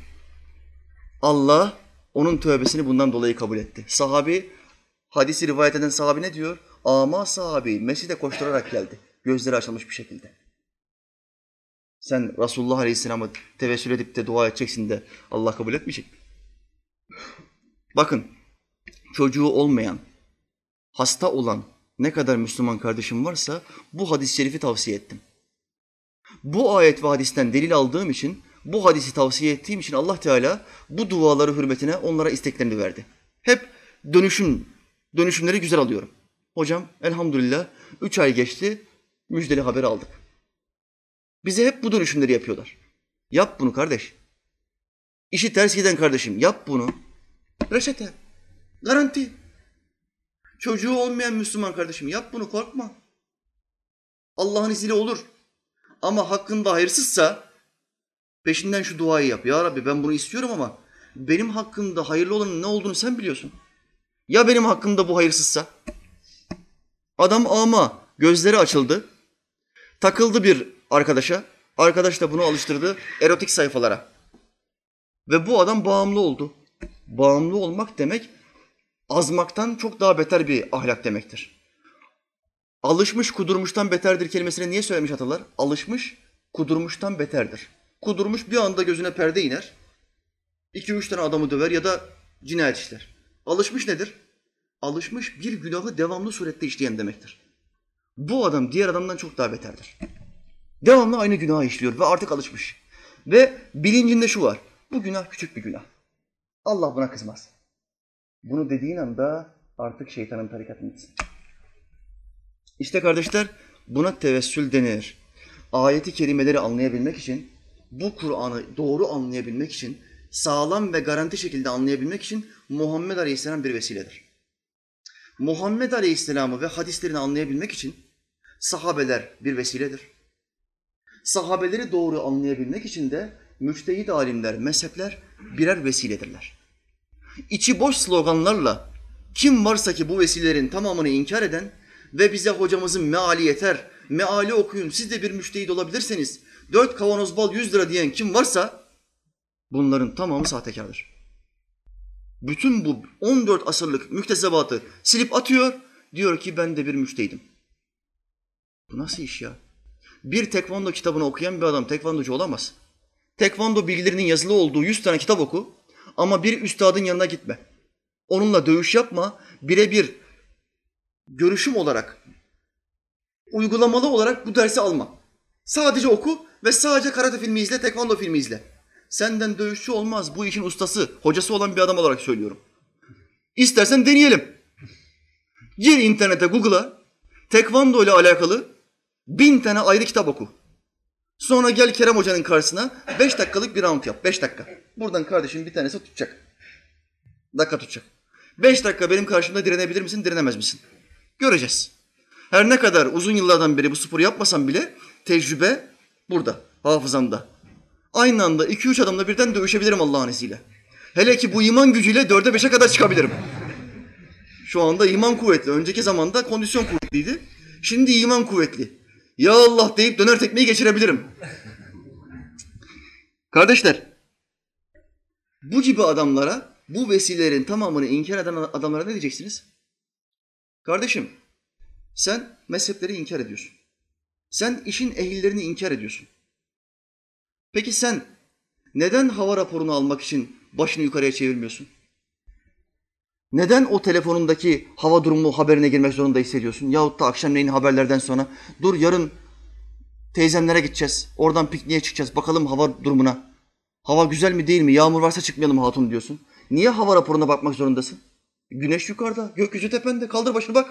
Allah onun tövbesini bundan dolayı kabul etti. Sahabi, hadisi rivayet eden sahabi ne diyor? Ama sahabi mescide koşturarak geldi. Gözleri açılmış bir şekilde. Sen Resulullah Aleyhisselam'ı tevessül edip de dua edeceksin de Allah kabul etmeyecek mi? Bakın çocuğu olmayan, hasta olan, ne kadar Müslüman kardeşim varsa bu hadis-i şerifi tavsiye ettim. Bu ayet ve hadisten delil aldığım için, bu hadisi tavsiye ettiğim için Allah Teala bu duaları hürmetine onlara isteklerini verdi. Hep dönüşüm, dönüşümleri güzel alıyorum. Hocam elhamdülillah üç ay geçti, müjdeli haber aldık. Bize hep bu dönüşümleri yapıyorlar. Yap bunu kardeş. İşi ters giden kardeşim yap bunu. Reçete, garanti. Çocuğu olmayan Müslüman kardeşim yap bunu korkma. Allah'ın izniyle olur. Ama hakkında hayırsızsa peşinden şu duayı yap. Ya Rabbi ben bunu istiyorum ama benim hakkımda hayırlı olanın ne olduğunu sen biliyorsun. Ya benim hakkımda bu hayırsızsa? Adam ama gözleri açıldı. Takıldı bir arkadaşa. Arkadaş da bunu alıştırdı erotik sayfalara. Ve bu adam bağımlı oldu. Bağımlı olmak demek azmaktan çok daha beter bir ahlak demektir. Alışmış kudurmuştan beterdir kelimesini niye söylemiş atalar? Alışmış kudurmuştan beterdir. Kudurmuş bir anda gözüne perde iner. İki üç tane adamı döver ya da cinayet işler. Alışmış nedir? Alışmış bir günahı devamlı surette işleyen demektir. Bu adam diğer adamdan çok daha beterdir. Devamlı aynı günahı işliyor ve artık alışmış. Ve bilincinde şu var. Bu günah küçük bir günah. Allah buna kızmaz. Bunu dediğin anda artık şeytanın tarikatındasın. İşte kardeşler buna tevessül denir. Ayeti kerimeleri anlayabilmek için, bu Kur'an'ı doğru anlayabilmek için, sağlam ve garanti şekilde anlayabilmek için Muhammed Aleyhisselam bir vesiledir. Muhammed Aleyhisselam'ı ve hadislerini anlayabilmek için sahabeler bir vesiledir. Sahabeleri doğru anlayabilmek için de müçtehid alimler, mezhepler birer vesiledirler. İçi boş sloganlarla kim varsa ki bu vesilelerin tamamını inkar eden ve bize hocamızın meali yeter, meali okuyun, siz de bir müştehid olabilirseniz, dört kavanoz bal yüz lira diyen kim varsa bunların tamamı sahtekardır. Bütün bu 14 asırlık müktesebatı silip atıyor, diyor ki ben de bir müştehidim. Bu nasıl iş ya? Bir tekvando kitabını okuyan bir adam tekvandocu olamaz. Tekvando bilgilerinin yazılı olduğu 100 tane kitap oku ama bir üstadın yanına gitme. Onunla dövüş yapma, birebir görüşüm olarak, uygulamalı olarak bu dersi alma. Sadece oku ve sadece karate filmi izle, tekvando filmi izle. Senden dövüşçü olmaz. Bu işin ustası, hocası olan bir adam olarak söylüyorum. İstersen deneyelim. Gir internete, Google'a tekvando ile alakalı bin tane ayrı kitap oku. Sonra gel Kerem Hoca'nın karşısına beş dakikalık bir round yap. Beş dakika. Buradan kardeşim bir tanesi tutacak. Dakika tutacak. Beş dakika benim karşımda direnebilir misin, direnemez misin? Göreceğiz. Her ne kadar uzun yıllardan beri bu sporu yapmasam bile tecrübe burada, hafızamda. Aynı anda iki üç adamla birden dövüşebilirim Allah'ın izniyle. Hele ki bu iman gücüyle dörde beşe kadar çıkabilirim. Şu anda iman kuvvetli. Önceki zamanda kondisyon kuvvetliydi. Şimdi iman kuvvetli. Ya Allah deyip döner tekmeyi geçirebilirim. Kardeşler, bu gibi adamlara, bu vesilelerin tamamını inkar eden adamlara ne diyeceksiniz? Kardeşim, sen mezhepleri inkar ediyorsun. Sen işin ehillerini inkar ediyorsun. Peki sen neden hava raporunu almak için başını yukarıya çevirmiyorsun? Neden o telefonundaki hava durumu haberine girmek zorunda hissediyorsun? Yahut da akşamleyin haberlerden sonra dur yarın teyzemlere gideceğiz. Oradan pikniğe çıkacağız. Bakalım hava durumuna. Hava güzel mi değil mi? Yağmur varsa çıkmayalım hatun diyorsun. Niye hava raporuna bakmak zorundasın? Güneş yukarıda, gökyüzü tepende. Kaldır başını bak.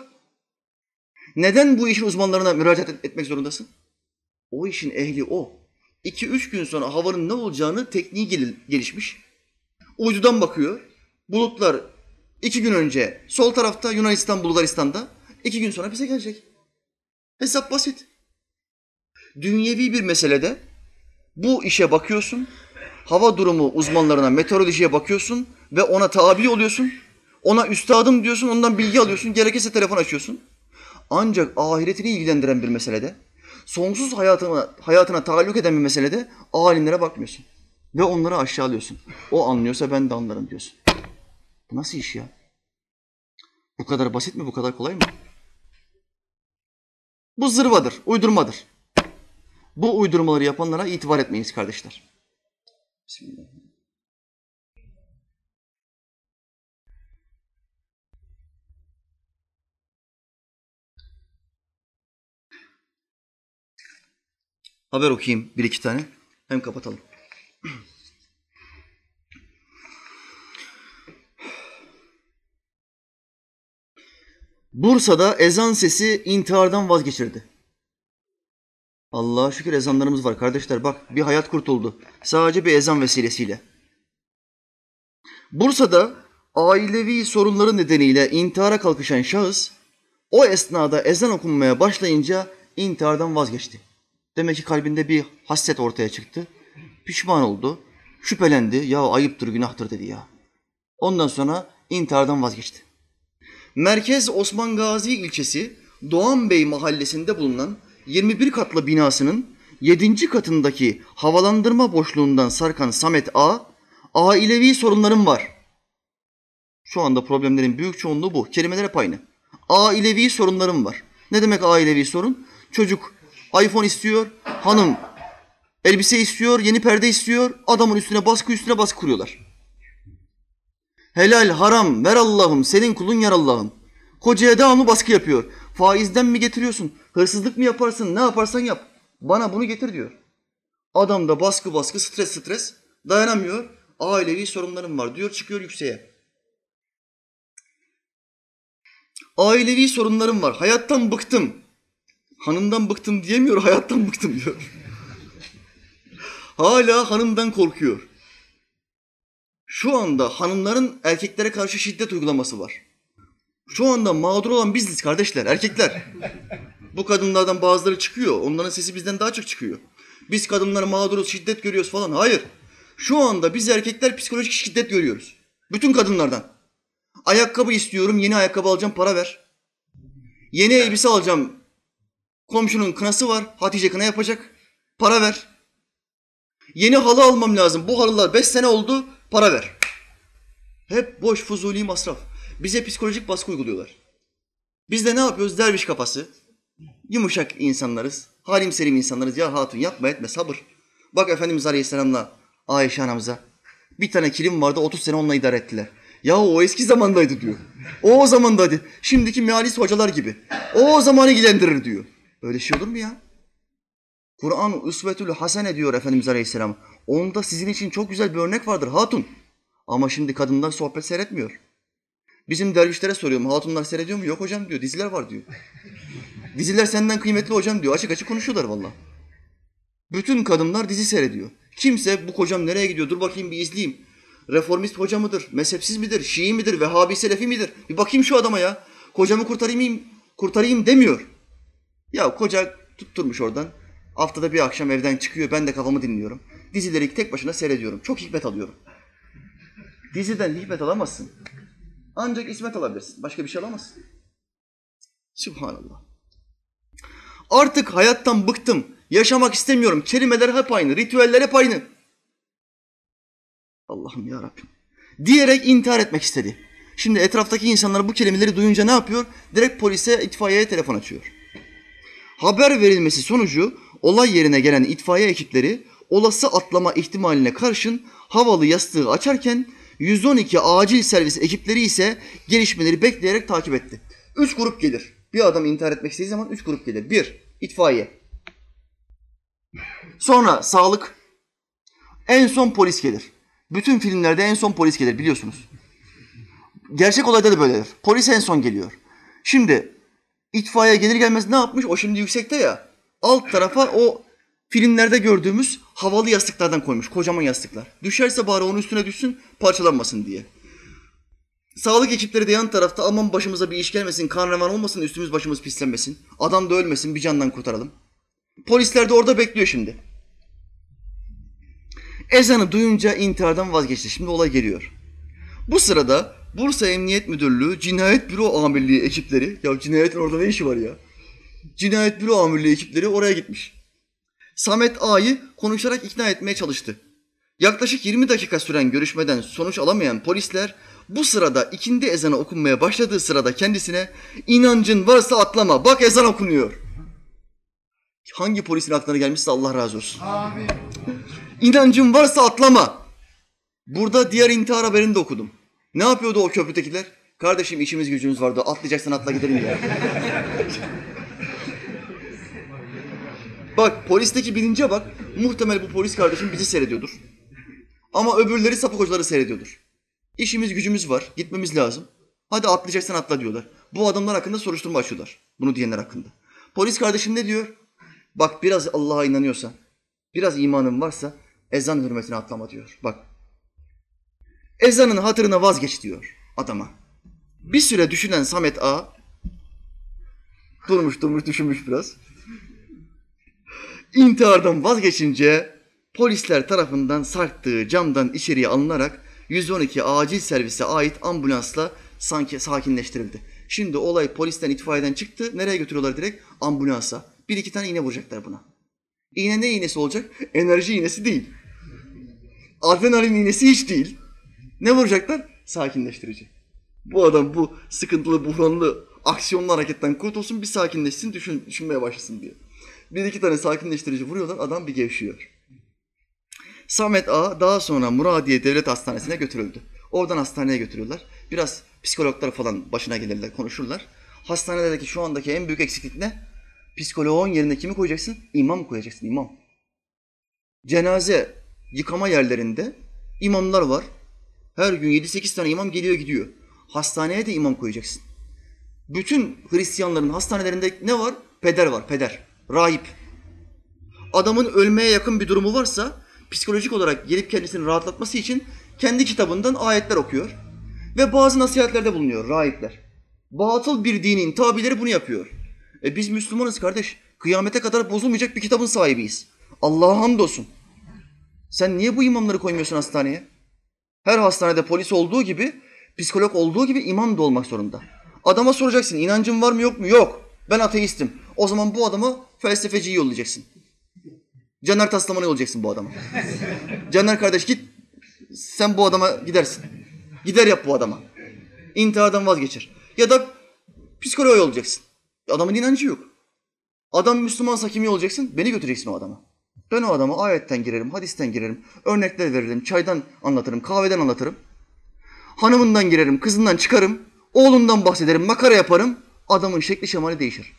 Neden bu işin uzmanlarına müracaat etmek zorundasın? O işin ehli o. İki üç gün sonra havanın ne olacağını tekniği gelişmiş. Uydudan bakıyor. Bulutlar iki gün önce sol tarafta Yunanistan, Bulgaristan'da. iki gün sonra bize gelecek. Hesap basit. Dünyevi bir meselede bu işe bakıyorsun. Hava durumu uzmanlarına, meteorolojiye bakıyorsun ve ona tabi oluyorsun. Ona üstadım diyorsun, ondan bilgi alıyorsun. Gerekirse telefon açıyorsun. Ancak ahiretini ilgilendiren bir meselede, sonsuz hayatına, hayatına taalluk eden bir meselede alimlere bakmıyorsun. Ve onları aşağılıyorsun. O anlıyorsa ben de anlarım diyorsun. Bu nasıl iş ya? Bu kadar basit mi? Bu kadar kolay mı? Bu zırvadır, uydurmadır. Bu uydurmaları yapanlara itibar etmeyiniz kardeşler. Bismillah. Haber okuyayım bir iki tane. Hem kapatalım. Bursa'da ezan sesi intihardan vazgeçirdi. Allah'a şükür ezanlarımız var kardeşler. Bak bir hayat kurtuldu. Sadece bir ezan vesilesiyle. Bursa'da ailevi sorunları nedeniyle intihara kalkışan şahıs o esnada ezan okunmaya başlayınca intihardan vazgeçti. Demek ki kalbinde bir hasret ortaya çıktı. Pişman oldu. Şüphelendi. Ya ayıptır, günahtır dedi ya. Ondan sonra intihardan vazgeçti. Merkez Osman Gazi ilçesi Doğan Bey mahallesinde bulunan 21 katlı binasının 7. katındaki havalandırma boşluğundan sarkan Samet A, ailevi sorunlarım var. Şu anda problemlerin büyük çoğunluğu bu. Kelimeler hep aynı. Ailevi sorunlarım var. Ne demek ailevi sorun? Çocuk iPhone istiyor, hanım elbise istiyor, yeni perde istiyor. Adamın üstüne baskı üstüne baskı kuruyorlar. Helal, haram, ver Allah'ım, senin kulun yar Allah'ım. Kocaya devamlı baskı yapıyor. Faizden mi getiriyorsun? Hırsızlık mı yaparsın? Ne yaparsan yap. Bana bunu getir diyor. Adam da baskı baskı, stres stres. Dayanamıyor. Ailevi sorunlarım var diyor, çıkıyor yükseğe. Ailevi sorunlarım var. Hayattan bıktım. Hanımdan bıktım diyemiyor, hayattan bıktım diyor. Hala hanımdan korkuyor. Şu anda hanımların erkeklere karşı şiddet uygulaması var. Şu anda mağdur olan biziz kardeşler, erkekler. Bu kadınlardan bazıları çıkıyor. Onların sesi bizden daha çok çıkıyor. Biz kadınlar mağduruz, şiddet görüyoruz falan. Hayır. Şu anda biz erkekler psikolojik şiddet görüyoruz. Bütün kadınlardan. Ayakkabı istiyorum, yeni ayakkabı alacağım, para ver. Yeni elbise alacağım. Komşunun kınası var, Hatice kına yapacak. Para ver. Yeni halı almam lazım. Bu halılar beş sene oldu, para ver. Hep boş fuzuli masraf. Bize psikolojik baskı uyguluyorlar. Biz de ne yapıyoruz? Derviş kafası. Yumuşak insanlarız. Halim selim insanlarız. Ya hatun yapma etme sabır. Bak Efendimiz Aleyhisselam'la Ayşe anamıza. Bir tane kilim vardı 30 sene onunla idare ettiler. Ya o eski zamandaydı diyor. O o zamandaydı. Şimdiki mealis hocalar gibi. O o zamanı ilgilendirir diyor. Öyle şey olur mu ya? Kur'an üsvetül hasene diyor Efendimiz Aleyhisselam. Onda sizin için çok güzel bir örnek vardır hatun. Ama şimdi kadınlar sohbet seyretmiyor. Bizim dervişlere soruyorum hatunlar seyrediyor mu? Yok hocam diyor diziler var diyor. Diziler senden kıymetli hocam diyor. Açık açık konuşuyorlar valla. Bütün kadınlar dizi seyrediyor. Kimse bu kocam nereye gidiyor? Dur bakayım bir izleyeyim. Reformist hoca mıdır? Mezhepsiz midir? Şii midir? Vehhabi Selefi midir? Bir bakayım şu adama ya. Kocamı kurtarayım, kurtarayım demiyor. Ya koca tutturmuş oradan. Haftada bir akşam evden çıkıyor. Ben de kafamı dinliyorum. Dizileri tek başına seyrediyorum. Çok hikmet alıyorum. Diziden hikmet alamazsın. Ancak ismet alabilirsin. Başka bir şey alamazsın. Subhanallah. Artık hayattan bıktım. Yaşamak istemiyorum. Kelimeler hep aynı. Ritüeller hep aynı. Allah'ım ya Rabbim. Diyerek intihar etmek istedi. Şimdi etraftaki insanlar bu kelimeleri duyunca ne yapıyor? Direkt polise, itfaiyeye telefon açıyor. Haber verilmesi sonucu olay yerine gelen itfaiye ekipleri olası atlama ihtimaline karşın havalı yastığı açarken 112 acil servis ekipleri ise gelişmeleri bekleyerek takip etti. Üç grup gelir. Bir adam intihar etmek istediği zaman üç grup gelir. Bir, itfaiye. Sonra sağlık. En son polis gelir. Bütün filmlerde en son polis gelir biliyorsunuz. Gerçek olayda da böyledir. Polis en son geliyor. Şimdi itfaiye gelir gelmez ne yapmış? O şimdi yüksekte ya. Alt tarafa o filmlerde gördüğümüz havalı yastıklardan koymuş. Kocaman yastıklar. Düşerse bari onun üstüne düşsün parçalanmasın diye. Sağlık ekipleri de yan tarafta aman başımıza bir iş gelmesin, kan olmasın, üstümüz başımız pislenmesin. Adam da ölmesin, bir candan kurtaralım. Polisler de orada bekliyor şimdi. Ezanı duyunca intihardan vazgeçti. Şimdi olay geliyor. Bu sırada Bursa Emniyet Müdürlüğü Cinayet Büro Amirliği ekipleri, ya cinayetin orada ne işi var ya? Cinayet Büro Amirliği ekipleri oraya gitmiş. Samet A'yı konuşarak ikna etmeye çalıştı. Yaklaşık 20 dakika süren görüşmeden sonuç alamayan polisler bu sırada ikindi ezanı okunmaya başladığı sırada kendisine inancın varsa atlama bak ezan okunuyor. Hangi polisin aklına gelmişse Allah razı olsun. Amin. İnancın varsa atlama. Burada diğer intihar haberini de okudum. Ne yapıyordu o köprüdekiler? Kardeşim işimiz gücümüz vardı. Atlayacaksan atla gidelim ya. Bak polisteki bilince bak. Muhtemel bu polis kardeşim bizi seyrediyordur. Ama öbürleri sapık hocaları seyrediyordur. İşimiz gücümüz var. Gitmemiz lazım. Hadi atlayacaksan atla diyorlar. Bu adamlar hakkında soruşturma açıyorlar. Bunu diyenler hakkında. Polis kardeşim ne diyor? Bak biraz Allah'a inanıyorsan, biraz imanın varsa ezan hürmetine atlama diyor. Bak. Ezanın hatırına vazgeç diyor adama. Bir süre düşünen Samet A durmuş durmuş düşünmüş biraz. İntihardan vazgeçince polisler tarafından sarktığı camdan içeriye alınarak 112 acil servise ait ambulansla sanki sakinleştirildi. Şimdi olay polisten itfaiyeden çıktı. Nereye götürüyorlar direkt? Ambulansa. Bir iki tane iğne vuracaklar buna. İğne ne iğnesi olacak? Enerji iğnesi değil. Adrenalin iğnesi hiç değil. Ne vuracaklar? Sakinleştirici. Bu adam bu sıkıntılı, buhranlı, aksiyonlu hareketten kurtulsun, bir sakinleşsin, düşün, düşünmeye başlasın diye. Bir iki tane sakinleştirici vuruyorlar, adam bir gevşiyor. Samet A daha sonra Muradiye Devlet Hastanesi'ne götürüldü. Oradan hastaneye götürüyorlar. Biraz psikologlar falan başına gelirler, konuşurlar. Hastanedeki şu andaki en büyük eksiklik ne? Psikoloğun yerine kimi koyacaksın? İmam koyacaksın, imam. Cenaze yıkama yerlerinde imamlar var. Her gün 7-8 tane imam geliyor gidiyor. Hastaneye de imam koyacaksın. Bütün Hristiyanların hastanelerinde ne var? Peder var, peder. Rahip. Adamın ölmeye yakın bir durumu varsa psikolojik olarak gelip kendisini rahatlatması için kendi kitabından ayetler okuyor. Ve bazı nasihatlerde bulunuyor rahipler. Batıl bir dinin tabileri bunu yapıyor. E biz Müslümanız kardeş. Kıyamete kadar bozulmayacak bir kitabın sahibiyiz. Allah'a hamdolsun. Sen niye bu imamları koymuyorsun hastaneye? Her hastanede polis olduğu gibi, psikolog olduğu gibi imam da olmak zorunda. Adama soracaksın inancın var mı yok mu? Yok. Ben ateistim. O zaman bu adama felsefeciyi yollayacaksın. Caner Taslaman'ı yollayacaksın bu adama. Caner kardeş git sen bu adama gidersin. Gider yap bu adama. İntihardan vazgeçir. Ya da psikoloğa yollayacaksın. Adamın inancı yok. Adam Müslümansa kimi olacaksın? Beni götüreceksin o adama. Ben o adama ayetten girerim, hadisten girerim, örnekler veririm, çaydan anlatırım, kahveden anlatırım. Hanımından girerim, kızından çıkarım, oğlundan bahsederim, makara yaparım. Adamın şekli şemali değişir.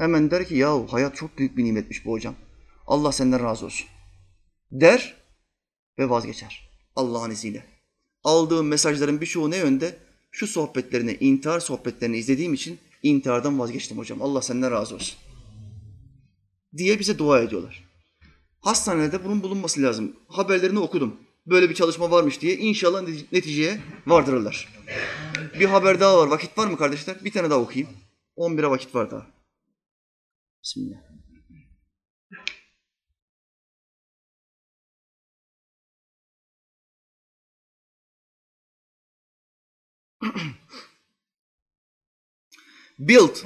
Hemen der ki yahu hayat çok büyük bir nimetmiş bu hocam. Allah senden razı olsun. Der ve vazgeçer. Allah'ın izniyle. Aldığım mesajların birçoğu ne yönde? Şu sohbetlerini, intihar sohbetlerini izlediğim için intihardan vazgeçtim hocam. Allah senden razı olsun. Diye bize dua ediyorlar. Hastanede bunun bulunması lazım. Haberlerini okudum. Böyle bir çalışma varmış diye inşallah neticeye vardırırlar. Bir haber daha var. Vakit var mı kardeşler? Bir tane daha okuyayım. 11'e vakit var daha. Bismillah. Build.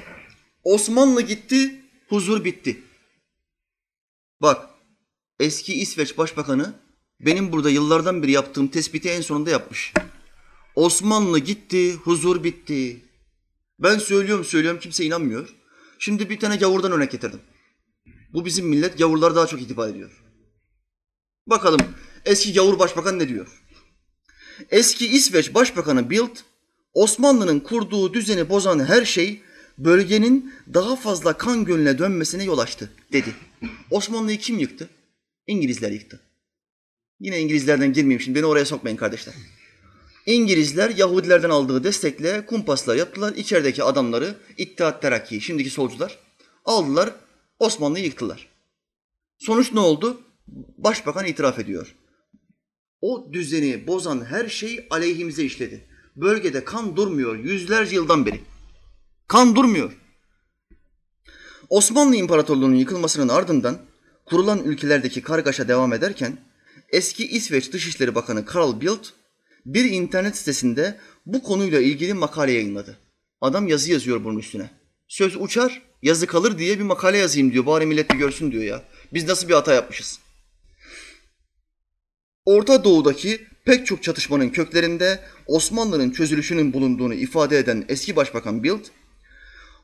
Osmanlı gitti, huzur bitti. Bak, eski İsveç Başbakanı benim burada yıllardan beri yaptığım tespiti en sonunda yapmış. Osmanlı gitti, huzur bitti. Ben söylüyorum söylüyorum kimse inanmıyor. Şimdi bir tane gavurdan örnek getirdim. Bu bizim millet gavurlar daha çok itibar ediyor. Bakalım eski gavur başbakan ne diyor? Eski İsveç Başbakanı Bildt, Osmanlı'nın kurduğu düzeni bozan her şey bölgenin daha fazla kan gölüne dönmesine yol açtı dedi. Osmanlı'yı kim yıktı? İngilizler yıktı. Yine İngilizlerden girmeyeyim şimdi beni oraya sokmayın kardeşler. İngilizler Yahudilerden aldığı destekle kumpaslar yaptılar. İçerideki adamları İttihat Terakki, şimdiki solcular aldılar Osmanlı'yı yıktılar. Sonuç ne oldu? Başbakan itiraf ediyor. O düzeni bozan her şey aleyhimize işledi. Bölgede kan durmuyor yüzlerce yıldan beri. Kan durmuyor. Osmanlı İmparatorluğu'nun yıkılmasının ardından kurulan ülkelerdeki kargaşa devam ederken eski İsveç Dışişleri Bakanı Karl Bildt bir internet sitesinde bu konuyla ilgili makale yayınladı. Adam yazı yazıyor bunun üstüne. Söz uçar, yazı kalır diye bir makale yazayım diyor. Bari millet bir görsün diyor ya. Biz nasıl bir hata yapmışız? Orta Doğu'daki pek çok çatışmanın köklerinde Osmanlı'nın çözülüşünün bulunduğunu ifade eden eski başbakan Bild,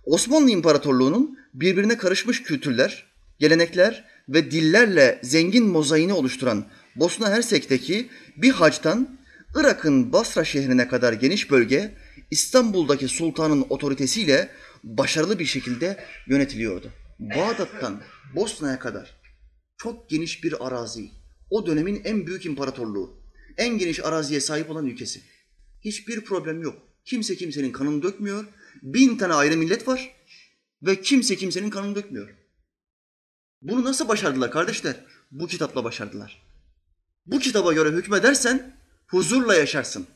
Osmanlı İmparatorluğu'nun birbirine karışmış kültürler, gelenekler ve dillerle zengin mozaiğini oluşturan Bosna Hersek'teki bir hacdan Irak'ın Basra şehrine kadar geniş bölge İstanbul'daki sultanın otoritesiyle başarılı bir şekilde yönetiliyordu. Bağdat'tan Bosna'ya kadar çok geniş bir arazi. O dönemin en büyük imparatorluğu. En geniş araziye sahip olan ülkesi. Hiçbir problem yok. Kimse kimsenin kanını dökmüyor. Bin tane ayrı millet var. Ve kimse kimsenin kanını dökmüyor. Bunu nasıl başardılar kardeşler? Bu kitapla başardılar. Bu kitaba göre hükmedersen huzurla yaşarsın.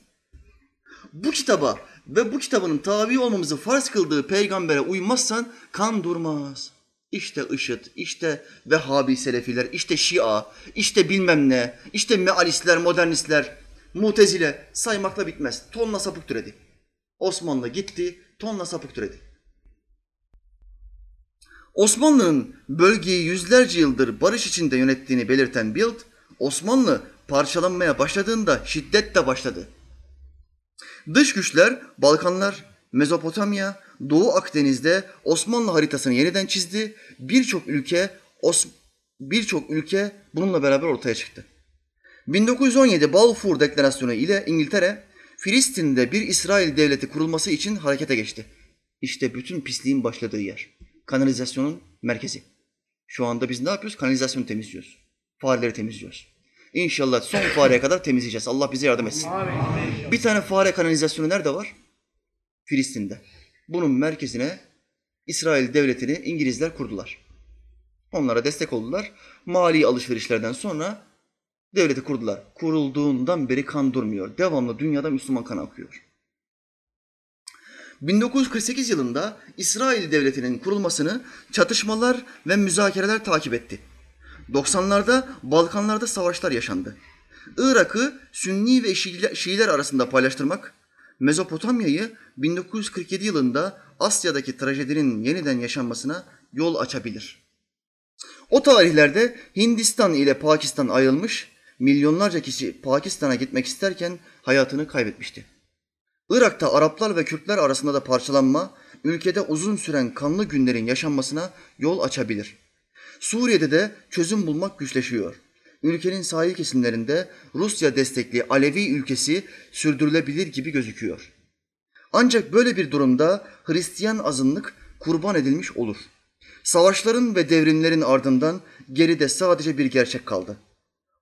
Bu kitaba ve bu kitabının tabi olmamızı farz kıldığı peygambere uymazsan kan durmaz. İşte IŞİD, işte Vehhabi Selefiler, işte Şia, işte bilmem ne, işte mealistler, modernistler, mutezile saymakla bitmez. Tonla sapık türedi. Osmanlı gitti, tonla sapık türedi. Osmanlı'nın bölgeyi yüzlerce yıldır barış içinde yönettiğini belirten Bild, Osmanlı parçalanmaya başladığında şiddetle başladı. Dış güçler Balkanlar, Mezopotamya, Doğu Akdeniz'de Osmanlı haritasını yeniden çizdi. Birçok ülke Os birçok ülke bununla beraber ortaya çıktı. 1917 Balfour Deklarasyonu ile İngiltere Filistin'de bir İsrail devleti kurulması için harekete geçti. İşte bütün pisliğin başladığı yer. Kanalizasyonun merkezi. Şu anda biz ne yapıyoruz? Kanalizasyonu temizliyoruz. Fareleri temizliyoruz. İnşallah son fareye kadar temizleyeceğiz. Allah bize yardım etsin. Bir tane fare kanalizasyonu nerede var? Filistin'de. Bunun merkezine İsrail devletini İngilizler kurdular. Onlara destek oldular. Mali alışverişlerden sonra devleti kurdular. Kurulduğundan beri kan durmuyor. Devamlı dünyada Müslüman kan akıyor. 1948 yılında İsrail devletinin kurulmasını çatışmalar ve müzakereler takip etti. 90'larda Balkanlarda savaşlar yaşandı. Irak'ı Sünni ve Şiiler arasında paylaştırmak, Mezopotamya'yı 1947 yılında Asya'daki trajedinin yeniden yaşanmasına yol açabilir. O tarihlerde Hindistan ile Pakistan ayrılmış, milyonlarca kişi Pakistan'a gitmek isterken hayatını kaybetmişti. Irak'ta Araplar ve Kürtler arasında da parçalanma, ülkede uzun süren kanlı günlerin yaşanmasına yol açabilir. Suriye'de de çözüm bulmak güçleşiyor. Ülkenin sahil kesimlerinde Rusya destekli Alevi ülkesi sürdürülebilir gibi gözüküyor. Ancak böyle bir durumda Hristiyan azınlık kurban edilmiş olur. Savaşların ve devrimlerin ardından geride sadece bir gerçek kaldı.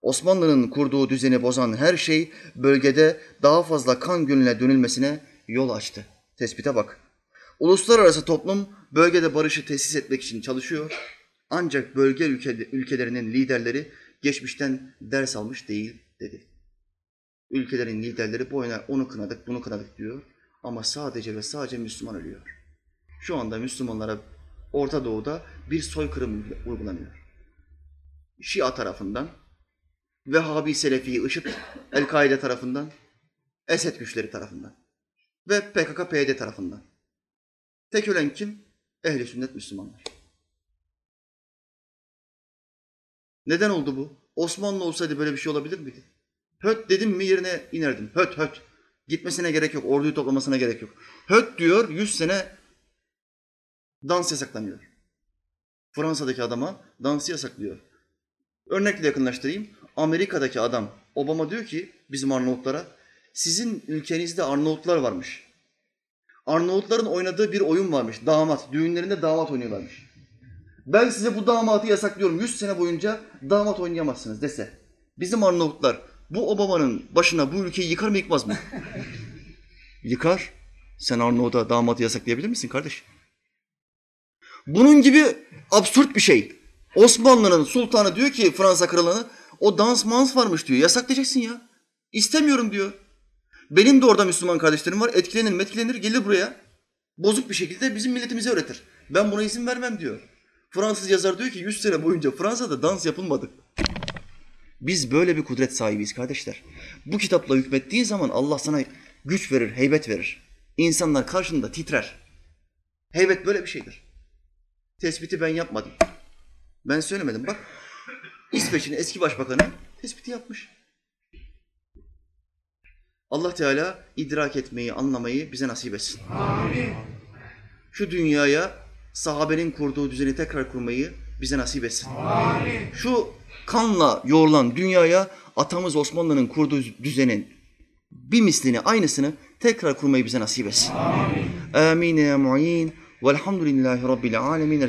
Osmanlı'nın kurduğu düzeni bozan her şey bölgede daha fazla kan gölüne dönülmesine yol açtı. Tespite bak. Uluslararası toplum bölgede barışı tesis etmek için çalışıyor. Ancak bölge ülkelerinin liderleri geçmişten ders almış değil dedi. Ülkelerin liderleri bu oyuna onu kınadık, bunu kınadık diyor. Ama sadece ve sadece Müslüman ölüyor. Şu anda Müslümanlara Orta Doğu'da bir soykırım uygulanıyor. Şia tarafından, Vehhabi Selefi IŞİD, El-Kaide tarafından, Esed güçleri tarafından ve PKK-PYD tarafından. Tek ölen kim? Ehli sünnet Müslümanlar. Neden oldu bu? Osmanlı olsaydı böyle bir şey olabilir miydi? Höt dedim mi yerine inerdim. Höt höt. Gitmesine gerek yok. Orduyu toplamasına gerek yok. Höt diyor 100 sene dans yasaklanıyor. Fransa'daki adama dansı yasaklıyor. Örnekle yakınlaştırayım. Amerika'daki adam Obama diyor ki bizim Arnavutlara sizin ülkenizde Arnavutlar varmış. Arnavutların oynadığı bir oyun varmış. Damat. Düğünlerinde damat oynuyorlarmış. Ben size bu damatı yasaklıyorum. 100 sene boyunca damat oynayamazsınız dese. Bizim Arnavutlar bu Obama'nın başına bu ülkeyi yıkar mı yıkmaz mı? yıkar. Sen Arnavut'a damatı yasaklayabilir misin kardeş? Bunun gibi absürt bir şey. Osmanlı'nın sultanı diyor ki Fransa kralını o dans mans varmış diyor. Yasaklayacaksın ya. İstemiyorum diyor. Benim de orada Müslüman kardeşlerim var. Etkilenir etkilenir gelir buraya. Bozuk bir şekilde bizim milletimize öğretir. Ben buna izin vermem diyor. Fransız yazar diyor ki 100 sene boyunca Fransa'da dans yapılmadı. Biz böyle bir kudret sahibiyiz kardeşler. Bu kitapla hükmettiğin zaman Allah sana güç verir, heybet verir. İnsanlar karşında titrer. Heybet böyle bir şeydir. Tespiti ben yapmadım. Ben söylemedim. Bak İsveç'in eski başbakanı tespiti yapmış. Allah Teala idrak etmeyi, anlamayı bize nasip etsin. Amin. Şu dünyaya sahabenin kurduğu düzeni tekrar kurmayı bize nasip etsin. Amin. Şu kanla yoğrulan dünyaya atamız Osmanlı'nın kurduğu düzenin bir mislini, aynısını tekrar kurmayı bize nasip etsin. Amin. Amin ya mu'in. Velhamdülillahi Rabbil alemin.